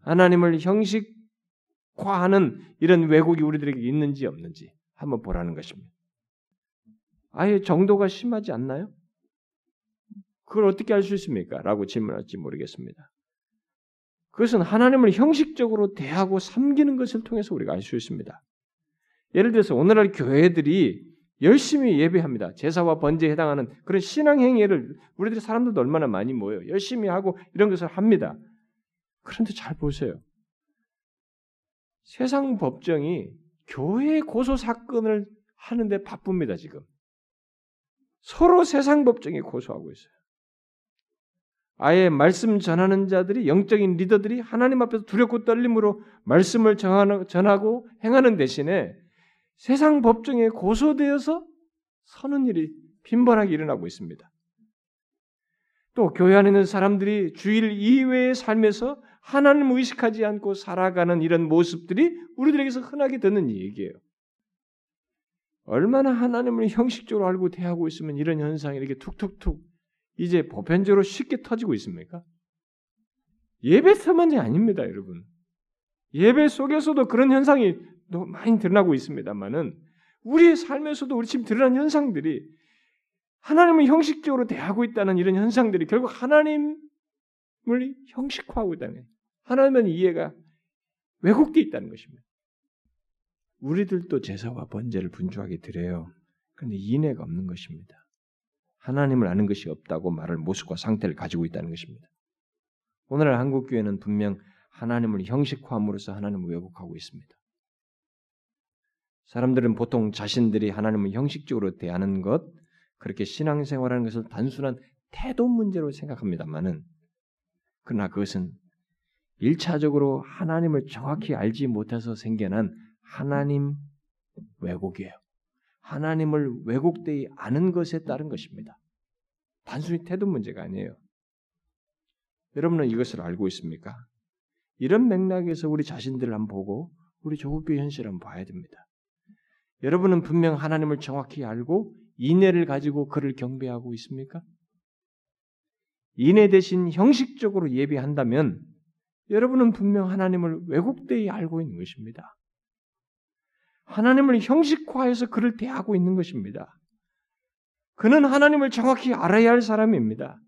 하나님을 형식화하는 이런 왜곡이 우리들에게 있는지 없는지 한번 보라는 것입니다. 아예 정도가 심하지 않나요? 그걸 어떻게 알 수 있습니까? 라고 질문할지 모르겠습니다. 그것은 하나님을 형식적으로 대하고 섬기는 것을 통해서 우리가 알 수 있습니다. 예를 들어서 오늘날 교회들이 열심히 예배합니다. 제사와 번제에 해당하는 그런 신앙 행위를 우리들이 사람들도 얼마나 많이 모여요. 열심히 하고 이런 것을 합니다. 그런데 잘 보세요. 세상 법정이 교회 고소 사건을 하는데 바쁩니다, 지금. 서로 세상 법정에 고소하고 있어요. 아예 말씀 전하는 자들이 영적인 리더들이 하나님 앞에서 두렵고 떨림으로 말씀을 전하고 행하는 대신에 세상 법정에 고소되어서 서는 일이 빈번하게 일어나고 있습니다. 또 교회 안에 있는 사람들이 주일 이외의 삶에서 하나님을 의식하지 않고 살아가는 이런 모습들이 우리들에게서 흔하게 듣는 얘기예요. 얼마나 하나님을 형식적으로 알고 대하고 있으면 이런 현상이 이렇게 툭툭툭 이제 보편적으로 쉽게 터지고 있습니까? 예배서만이 아닙니다, 여러분. 예배 속에서도 그런 현상이 많이 드러나고 있습니다만은 우리의 삶에서도 우리 지금 드러난 현상들이 하나님을 형식적으로 대하고 있다는 이런 현상들이 결국 하나님을 형식화하고 있다는 하나님은 이해가 왜곡되어 있다는 것입니다. 우리들도 제사와 번제를 분주하게 드려요. 그런데 인해가 없는 것입니다. 하나님을 아는 것이 없다고 말할 모습과 상태를 가지고 있다는 것입니다. 오늘날 한국 교회는 분명 하나님을 형식화함으로써 하나님을 왜곡하고 있습니다. 사람들은 보통 자신들이 하나님을 형식적으로 대하는 것, 그렇게 신앙생활하는 것을 단순한 태도 문제로 생각합니다만은 그러나 그것은 일차적으로 하나님을 정확히 알지 못해서 생겨난 하나님 왜곡이에요. 하나님을 왜곡되이 아는 것에 따른 것입니다. 단순히 태도 문제가 아니에요. 여러분은 이것을 알고 있습니까? 이런 맥락에서 우리 자신들을 한번 보고 우리 조국교 현실을 한번 봐야 됩니다. 여러분은 분명 하나님을 정확히 알고 인애를 가지고 그를 경배하고 있습니까? 인애 대신 형식적으로 예배한다면 여러분은 분명 하나님을 왜곡되이 알고 있는 것입니다. 하나님을 형식화해서 그를 대하고 있는 것입니다. 그는 하나님을 정확히 알아야 할 사람입니다.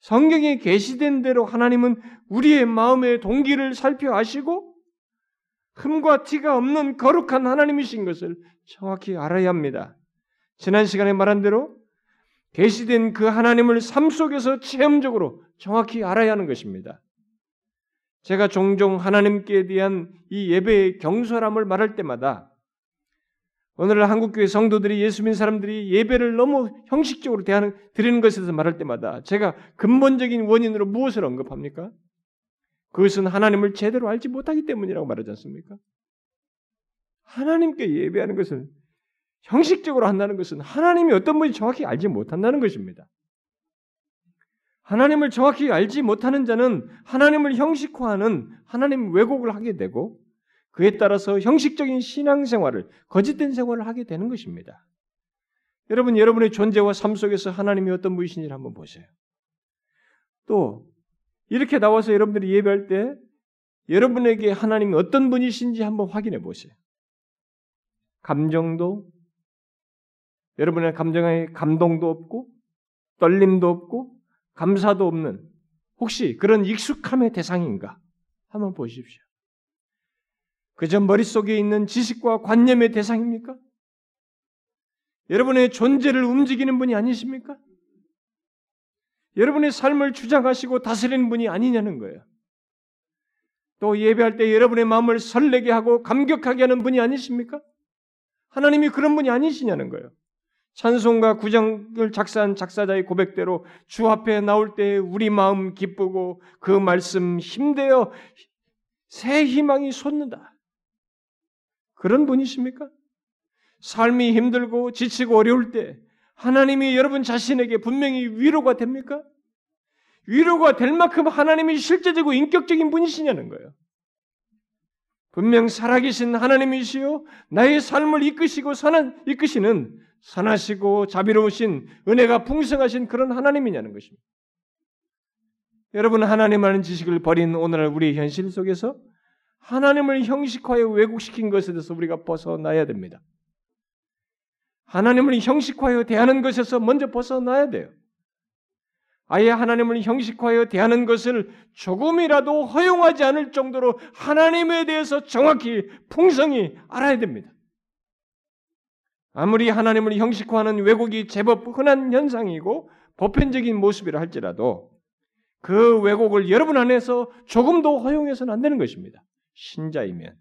성경에 계시된 대로 하나님은 우리의 마음의 동기를 살펴하시고 흠과 티가 없는 거룩한 하나님이신 것을 정확히 알아야 합니다. 지난 시간에 말한 대로 계시된 그 하나님을 삶 속에서 체험적으로 정확히 알아야 하는 것입니다. 제가 종종 하나님께 대한 이 예배의 경솔함을 말할 때마다 오늘 한국교회 성도들이 예수 믿는 사람들이 예배를 너무 형식적으로 대하는 드리는 것에 서 말할 때마다 제가 근본적인 원인으로 무엇을 언급합니까? 그것은 하나님을 제대로 알지 못하기 때문이라고 말하지 않습니까? 하나님께 예배하는 것을 형식적으로 한다는 것은 하나님이 어떤 분이 정확히 알지 못한다는 것입니다. 하나님을 정확히 알지 못하는 자는 하나님을 형식화하는 하나님 왜곡을 하게 되고 그에 따라서 형식적인 신앙생활을 거짓된 생활을 하게 되는 것입니다. 여러분 여러분의 존재와 삶 속에서 하나님이 어떤 분이신지 한번 보세요. 또 이렇게 나와서 여러분들이 예배할 때 여러분에게 하나님이 어떤 분이신지 한번 확인해 보세요. 감정도 여러분의 감정에 감동도 없고 떨림도 없고 감사도 없는 혹시 그런 익숙함의 대상인가? 한번 보십시오. 그저 머릿속에 있는 지식과 관념의 대상입니까? 여러분의 존재를 움직이는 분이 아니십니까? 여러분의 삶을 주장하시고 다스리는 분이 아니냐는 거예요. 또 예배할 때 여러분의 마음을 설레게 하고 감격하게 하는 분이 아니십니까? 하나님이 그런 분이 아니시냐는 거예요. 찬송가 구장을 작사한 작사자의 고백대로 주 앞에 나올 때 우리 마음 기쁘고 그 말씀 힘대어 새 희망이 솟는다. 그런 분이십니까? 삶이 힘들고 지치고 어려울 때 하나님이 여러분 자신에게 분명히 위로가 됩니까? 위로가 될 만큼 하나님이 실제적이고 인격적인 분이시냐는 거예요. 분명 살아계신 하나님이시요 나의 삶을 이끄시고 선한 이끄시는 선하시고 자비로우신 은혜가 풍성하신 그런 하나님이냐는 것입니다. 여러분 하나님 아는 지식을 버린 오늘날 우리 현실 속에서 하나님을 형식화에 왜곡시킨 것에 대해서 우리가 벗어나야 됩니다. 하나님을 형식화하여 대하는 것에서 먼저 벗어나야 돼요. 아예 하나님을 형식화하여 대하는 것을 조금이라도 허용하지 않을 정도로 하나님에 대해서 정확히 풍성히 알아야 됩니다. 아무리 하나님을 형식화하는 왜곡이 제법 흔한 현상이고 보편적인 모습이라 할지라도 그 왜곡을 여러분 안에서 조금도 허용해서는 안 되는 것입니다. 신자이면.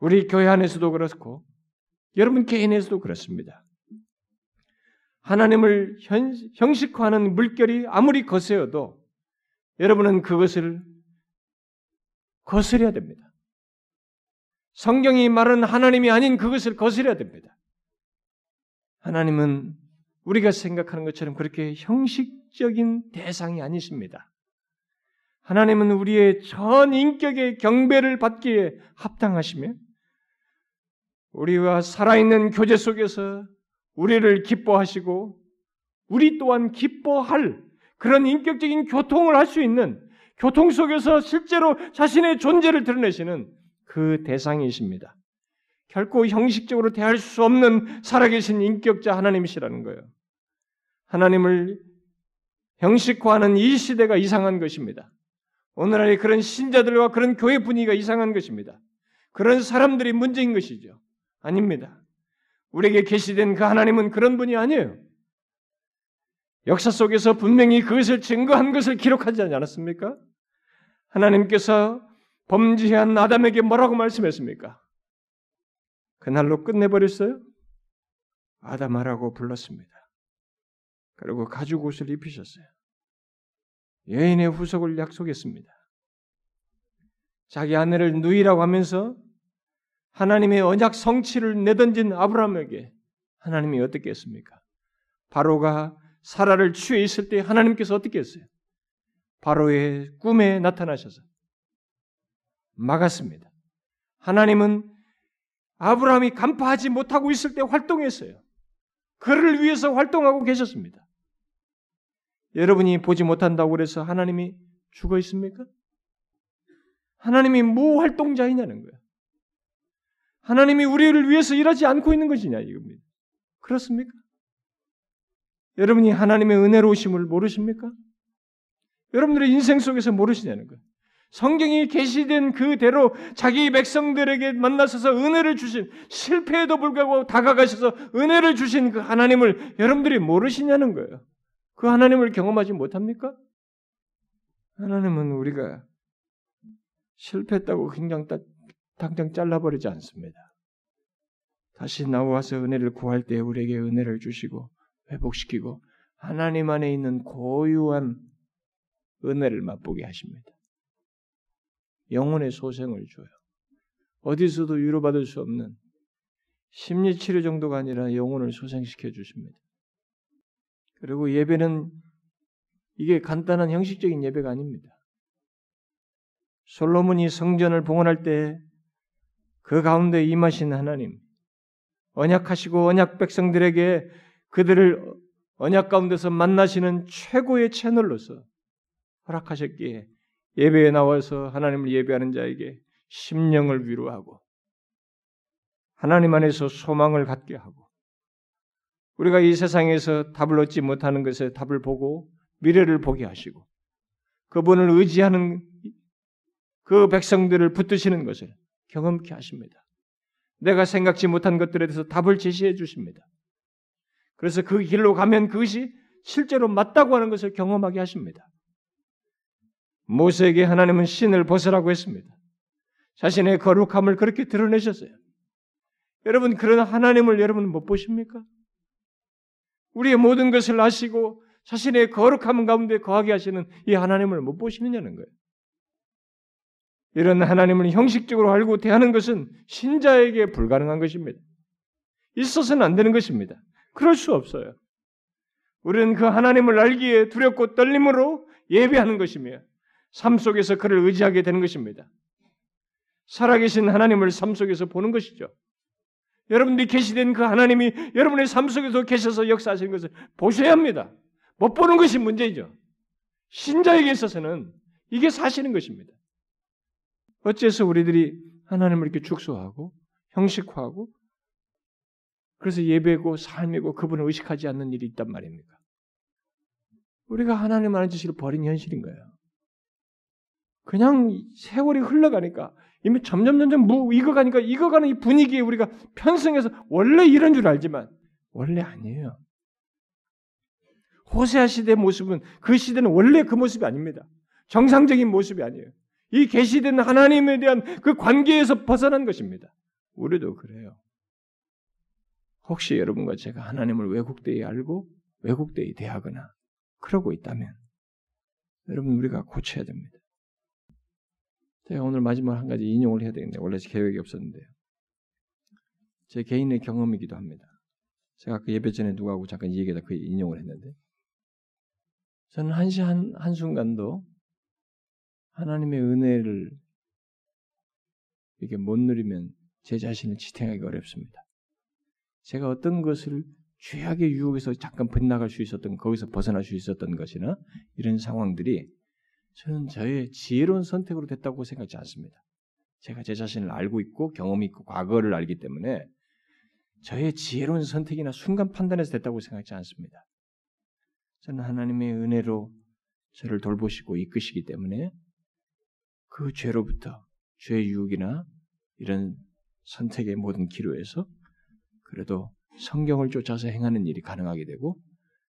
우리 교회 안에서도 그렇고 여러분 개인에서도 그렇습니다. 하나님을 현, 형식화하는 물결이 아무리 거세어도 여러분은 그것을 거스려야 됩니다. 성경이 말하는 하나님이 아닌 그것을 거스려야 됩니다. 하나님은 우리가 생각하는 것처럼 그렇게 형식적인 대상이 아니십니다. 하나님은 우리의 전 인격의 경배를 받기에 합당하시며 우리와 살아있는 교제 속에서 우리를 기뻐하시고 우리 또한 기뻐할 그런 인격적인 교통을 할 수 있는 교통 속에서 실제로 자신의 존재를 드러내시는 그 대상이십니다. 결코 형식적으로 대할 수 없는 살아계신 인격자 하나님이시라는 거예요. 하나님을 형식화하는 이 시대가 이상한 것입니다. 오늘날의 그런 신자들과 그런 교회 분위기가 이상한 것입니다. 그런 사람들이 문제인 것이죠. 아닙니다. 우리에게 계시된 그 하나님은 그런 분이 아니에요. 역사 속에서 분명히 그것을 증거한 것을 기록하지 않았습니까? 하나님께서 범죄한 아담에게 뭐라고 말씀했습니까? 그날로 끝내버렸어요? 아담아라고 불렀습니다. 그리고 가죽 옷을 입히셨어요. 여인의 후속을 약속했습니다. 자기 아내를 누이라고 하면서 하나님의 언약 성취를 내던진 아브라함에게 하나님이 어떻게 했습니까? 바로가 사라를 취해 있을 때 하나님께서 어떻게 했어요? 바로의 꿈에 나타나셔서 막았습니다. 하나님은 아브라함이 간파하지 못하고 있을 때 활동했어요. 그를 위해서 활동하고 계셨습니다. 여러분이 보지 못한다고 그래서 하나님이 죽어 있습니까? 하나님이 무활동자이냐는 거예요. 하나님이 우리를 위해서 일하지 않고 있는 것이냐 이겁니다. 그렇습니까? 여러분이 하나님의 은혜로우심을 모르십니까? 여러분들의 인생 속에서 모르시냐는 거예요. 성경이 계시된 그대로 자기 백성들에게 만나셔서 은혜를 주신 실패에도 불구하고 다가가셔서 은혜를 주신 그 하나님을 여러분들이 모르시냐는 거예요. 그 하나님을 경험하지 못합니까? 하나님은 우리가 실패했다고 그냥 당장 잘라버리지 않습니다. 다시 나와서 은혜를 구할 때 우리에게 은혜를 주시고 회복시키고 하나님 안에 있는 고유한 은혜를 맛보게 하십니다. 영혼의 소생을 줘요. 어디서도 위로받을 수 없는 심리 치료 정도가 아니라 영혼을 소생시켜 주십니다. 그리고 예배는 이게 간단한 형식적인 예배가 아닙니다. 솔로몬이 성전을 봉헌할 때 그 가운데 임하신 하나님, 언약하시고 언약 백성들에게 그들을 언약 가운데서 만나시는 최고의 채널로서 허락하셨기에 예배에 나와서 하나님을 예배하는 자에게 심령을 위로하고 하나님 안에서 소망을 갖게 하고 우리가 이 세상에서 답을 얻지 못하는 것에 답을 보고 미래를 보게 하시고 그분을 의지하는 그 백성들을 붙드시는 것을 경험케 하십니다. 내가 생각지 못한 것들에 대해서 답을 제시해 주십니다. 그래서 그 길로 가면 그것이 실제로 맞다고 하는 것을 경험하게 하십니다. 모세에게 하나님은 신을 벗으라고 했습니다. 자신의 거룩함을 그렇게 드러내셨어요. 여러분 그런 하나님을 여러분 못 보십니까? 우리의 모든 것을 아시고 자신의 거룩함 가운데 거하게 하시는 이 하나님을 못 보시느냐는 거예요. 이런 하나님을 형식적으로 알고 대하는 것은 신자에게 불가능한 것입니다. 있어서는 안 되는 것입니다. 그럴 수 없어요. 우리는 그 하나님을 알기에 두렵고 떨림으로 예배하는 것이며 삶 속에서 그를 의지하게 되는 것입니다. 살아계신 하나님을 삶 속에서 보는 것이죠. 여러분들이 계시된 그 하나님이 여러분의 삶 속에서 계셔서 역사하시는 것을 보셔야 합니다. 못 보는 것이 문제죠. 신자에게 있어서는 이게 사실인 것입니다. 어째서 우리들이 하나님을 이렇게 축소하고 형식화하고 그래서 예배고 삶이고 그분을 의식하지 않는 일이 있단 말입니까? 우리가 하나님 하는 짓을 버린 현실인 거예요. 그냥 세월이 흘러가니까 이미 점점 점점 무 익어가니까 익어가는 이 분위기에 우리가 편승해서 원래 이런 줄 알지만 원래 아니에요. 호세아 시대 모습은 그 시대는 원래 그 모습이 아닙니다. 정상적인 모습이 아니에요. 이 계시된 하나님에 대한 그 관계에서 벗어난 것입니다. 우리도 그래요. 혹시 여러분과 제가 하나님을 왜곡되이 알고 왜곡되이 대하거나 그러고 있다면 여러분 우리가 고쳐야 됩니다. 제가 오늘 마지막 한 가지 인용을 해야 되겠네요. 원래 계획이 없었는데요. 제 개인의 경험이기도 합니다. 제가 그 예배 전에 누구하고 잠깐 이 얘기다 그 인용을 했는데 저는 한시 한, 한순간도 하나님의 은혜를 이게 못 누리면 제 자신을 지탱하기 어렵습니다. 제가 어떤 것을 죄악의 유혹에서 잠깐 빗나갈 수 있었던 거기서 벗어날 수 있었던 것이나 이런 상황들이 저는 저의 지혜로운 선택으로 됐다고 생각하지 않습니다. 제가 제 자신을 알고 있고 경험이 있고 과거를 알기 때문에 저의 지혜로운 선택이나 순간 판단에서 됐다고 생각하지 않습니다. 저는 하나님의 은혜로 저를 돌보시고 이끄시기 때문에 그 죄로부터 죄의 유혹이나 이런 선택의 모든 기로에서 그래도 성경을 쫓아서 행하는 일이 가능하게 되고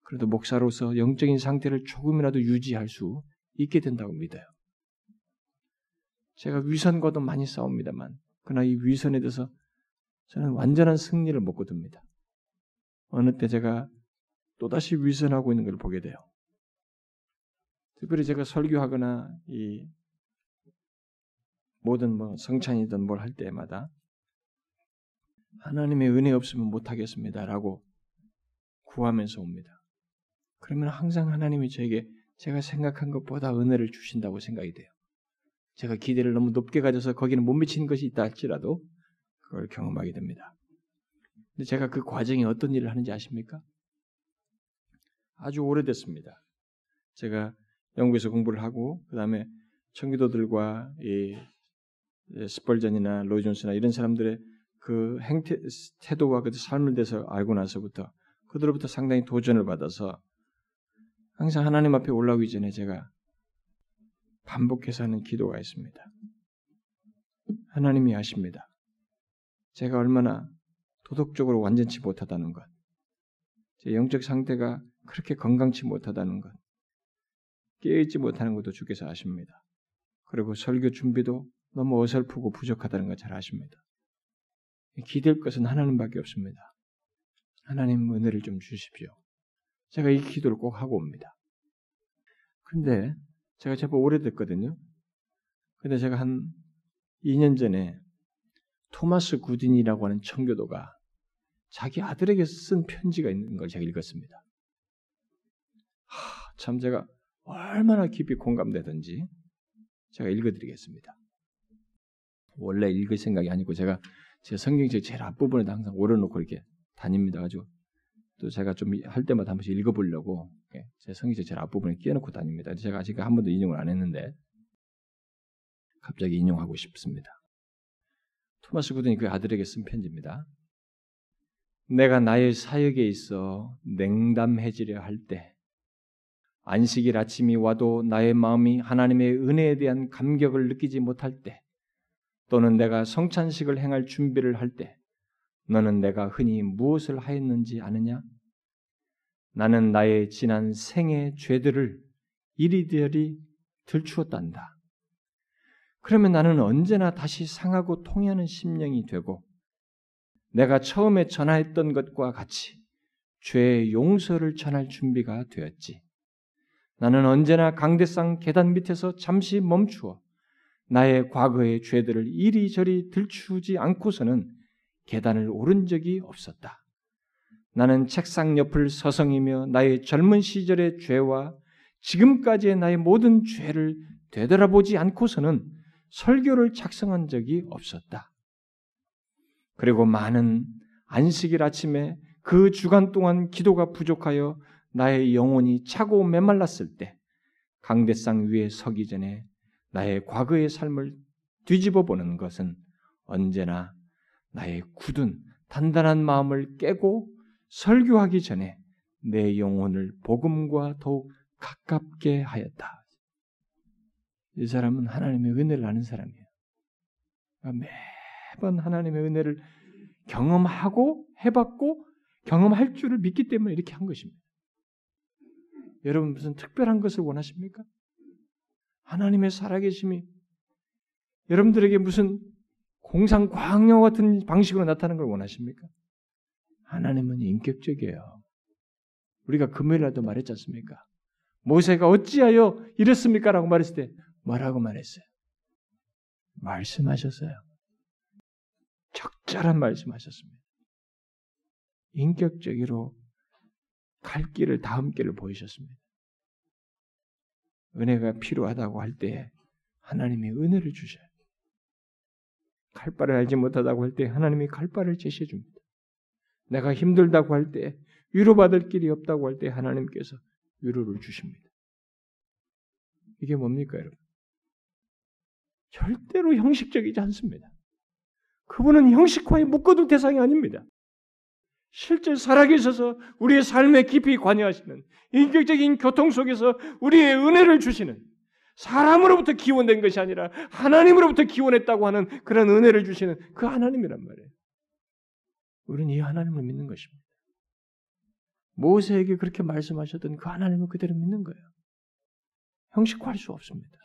그래도 목사로서 영적인 상태를 조금이라도 유지할 수 있게 된다고 믿어요. 제가 위선과도 많이 싸웁니다만 그러나 이 위선에 대해서 저는 완전한 승리를 못 거둡니다. 어느 때 제가 또다시 위선하고 있는 걸 보게 돼요. 특별히 제가 설교하거나 이 모든 뭐 성찬이든 뭘 할 때마다 하나님의 은혜 없으면 못하겠습니다라고 구하면서 옵니다. 그러면 항상 하나님이 저에게 제가 생각한 것보다 은혜를 주신다고 생각이 돼요. 제가 기대를 너무 높게 가져서 거기는 못 미치는 것이 있다 할지라도 그걸 경험하게 됩니다. 근데 제가 그 과정이 어떤 일을 하는지 아십니까? 아주 오래됐습니다. 제가 영국에서 공부를 하고 그 다음에 청기도들과 이 스펄전이나 로이존스나 이런 사람들의 그 행태 태도와 그 삶을 대해서 알고 나서부터 그들로부터 상당히 도전을 받아서 항상 하나님 앞에 올라오기 전에 제가 반복해서 하는 기도가 있습니다. 하나님이 아십니다. 제가 얼마나 도덕적으로 완전치 못하다는 것, 제 영적 상태가 그렇게 건강치 못하다는 것, 깨어있지 못하는 것도 주께서 아십니다. 그리고 설교 준비도 너무 어설프고 부족하다는 걸 잘 아십니다. 기댈 것은 하나님밖에 없습니다. 하나님 은혜를 좀 주십시오. 제가 이 기도를 꼭 하고 옵니다. 근데 제가 제법 오래됐거든요. 근데 제가 한 2년 전에 토마스 구딘이라고 하는 청교도가 자기 아들에게 쓴 편지가 있는 걸 제가 읽었습니다. 하, 참 제가 얼마나 깊이 공감되든지 제가 읽어드리겠습니다. 원래 읽을 생각이 아니고 제가 제 성경책 제일 앞부분에 항상 오려놓고 이렇게 다닙니다. 가지고 또 제가 좀 할 때마다 한 번씩 읽어보려고 예, 제 성경책 제일 앞부분에 끼워놓고 다닙니다. 제가 아직 한 번도 인용을 안 했는데 갑자기 인용하고 싶습니다. 토마스 구든이 그 아들에게 쓴 편지입니다. 내가 나의 사역에 있어 냉담해지려 할 때, 안식일 아침이 와도 나의 마음이 하나님의 은혜에 대한 감격을 느끼지 못할 때, 또는 내가 성찬식을 행할 준비를 할 때, 너는 내가 흔히 무엇을 하였는지 아느냐? 나는 나의 지난 생의 죄들을 이리저리 들추었단다. 그러면 나는 언제나 다시 상하고 통해하는 심령이 되고 내가 처음에 전하였던 것과 같이 죄의 용서를 전할 준비가 되었지. 나는 언제나 강대상 계단 밑에서 잠시 멈추어 나의 과거의 죄들을 이리저리 들추지 않고서는 계단을 오른 적이 없었다. 나는 책상 옆을 서성이며 나의 젊은 시절의 죄와 지금까지의 나의 모든 죄를 되돌아보지 않고서는 설교를 작성한 적이 없었다. 그리고 많은 안식일 아침에 그 주간 동안 기도가 부족하여 나의 영혼이 차고 메말랐을 때 강대상 위에 서기 전에 나의 과거의 삶을 뒤집어 보는 것은 언제나 나의 굳은 단단한 마음을 깨고 설교하기 전에 내 영혼을 복음과 더욱 가깝게 하였다. 이 사람은 하나님의 은혜를 아는 사람이에요. 매번 하나님의 은혜를 경험하고 해봤고 경험할 줄을 믿기 때문에 이렇게 한 것입니다. 여러분 무슨 특별한 것을 원하십니까? 하나님의 살아계심이 여러분들에게 무슨 공상 광영 같은 방식으로 나타나는 걸 원하십니까? 하나님은 인격적이에요. 우리가 금요일 날도 말했지 않습니까? 모세가 어찌하여 이랬습니까? 라고 말했을 때 뭐라고 말했어요? 말씀하셨어요. 적절한 말씀하셨습니다. 인격적으로 갈 길을 다음 길을 보이셨습니다. 은혜가 필요하다고 할 때 하나님이 은혜를 주셔요. 갈 바를 알지 못하다고 할 때 하나님이 갈 바를 제시해 줍니다. 내가 힘들다고 할 때, 위로받을 길이 없다고 할 때 하나님께서 위로를 주십니다. 이게 뭡니까, 여러분? 절대로 형식적이지 않습니다. 그분은 형식화에 묶어둘 대상이 아닙니다. 실제 살아계셔서 우리의 삶에 깊이 관여하시는 인격적인 교통 속에서 우리의 은혜를 주시는 사람으로부터 기원된 것이 아니라 하나님으로부터 기원했다고 하는 그런 은혜를 주시는 그 하나님이란 말이에요. 우리는 이 하나님을 믿는 것입니다. 모세에게 그렇게 말씀하셨던 그 하나님을 그대로 믿는 거예요. 형식화할 수 없습니다.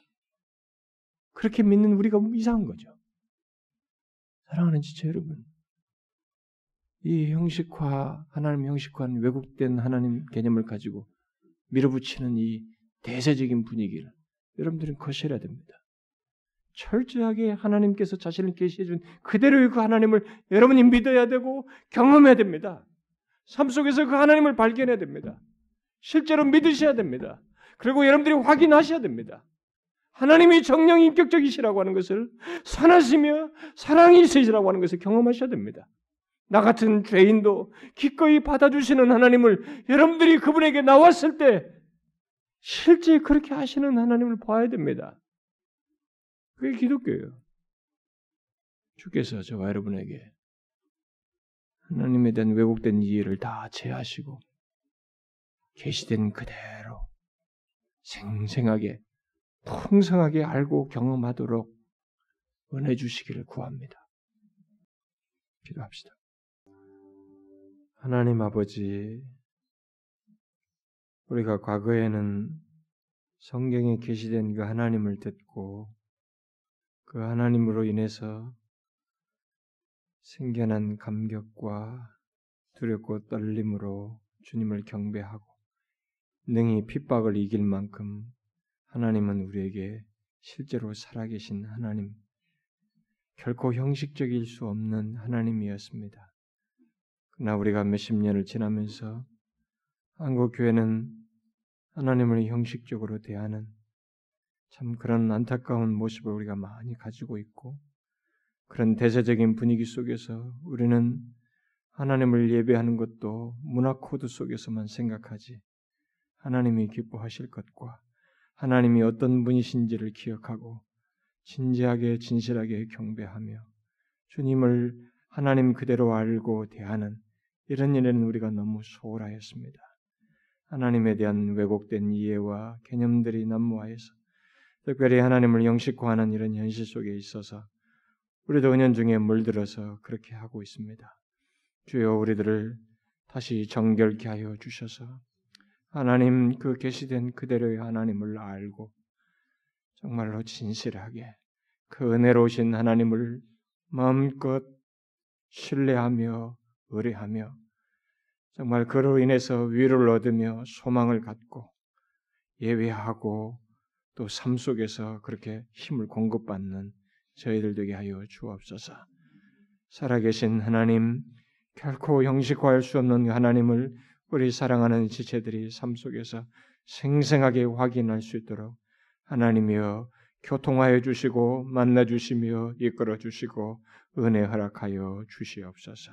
그렇게 믿는 우리가 이상한 거죠. 사랑하는 지체 여러분, 이 형식화, 하나님 형식화는 왜곡된 하나님 개념을 가지고 밀어붙이는 이 대세적인 분위기를 여러분들은 거셔야 됩니다. 철저하게 하나님께서 자신을 계시해 준 그대로의 그 하나님을 여러분이 믿어야 되고 경험해야 됩니다. 삶 속에서 그 하나님을 발견해야 됩니다. 실제로 믿으셔야 됩니다. 그리고 여러분들이 확인하셔야 됩니다. 하나님이 정령 인격적이시라고 하는 것을 선하시며 사랑이 있으시라고 하는 것을 경험하셔야 됩니다. 나 같은 죄인도 기꺼이 받아주시는 하나님을 여러분들이 그분에게 나왔을 때 실제 그렇게 하시는 하나님을 봐야 됩니다. 그게 기독교예요. 주께서 저와 여러분에게 하나님에 대한 왜곡된 이해를 다 제하시고 계시된 그대로 생생하게 풍성하게 알고 경험하도록 은혜 주시기를 구합니다. 기도합시다. 하나님 아버지, 우리가 과거에는 성경에 계시된 그 하나님을 듣고 그 하나님으로 인해서 생겨난 감격과 두렵고 떨림으로 주님을 경배하고 능히 핍박을 이길 만큼 하나님은 우리에게 실제로 살아계신 하나님, 결코 형식적일 수 없는 하나님이었습니다. 그러나 우리가 몇십 년을 지나면서 한국 교회는 하나님을 형식적으로 대하는 참 그런 안타까운 모습을 우리가 많이 가지고 있고 그런 대세적인 분위기 속에서 우리는 하나님을 예배하는 것도 문화 코드 속에서만 생각하지 하나님이 기뻐하실 것과 하나님이 어떤 분이신지를 기억하고 진지하게 진실하게 경배하며 주님을 하나님 그대로 알고 대하는 이런 일에는 우리가 너무 소홀하였습니다. 하나님에 대한 왜곡된 이해와 개념들이 난무하여서 특별히 하나님을 영식화하는 이런 현실 속에 있어서 우리도 은연중에 물들어서 그렇게 하고 있습니다. 주여 우리들을 다시 정결케 하여 주셔서 하나님 그 계시된 그대로의 하나님을 알고 정말로 진실하게 그 은혜로우신 하나님을 마음껏 신뢰하며 의뢰하며 정말 그로 인해서 위로를 얻으며 소망을 갖고 예외하고 또 삶 속에서 그렇게 힘을 공급받는 저희들 되게 하여 주옵소서. 살아계신 하나님, 결코 형식화할 수 없는 하나님을 우리 사랑하는 지체들이 삶 속에서 생생하게 확인할 수 있도록 하나님이여 교통하여 주시고 만나 주시며 이끌어 주시고 은혜 허락하여 주시옵소서.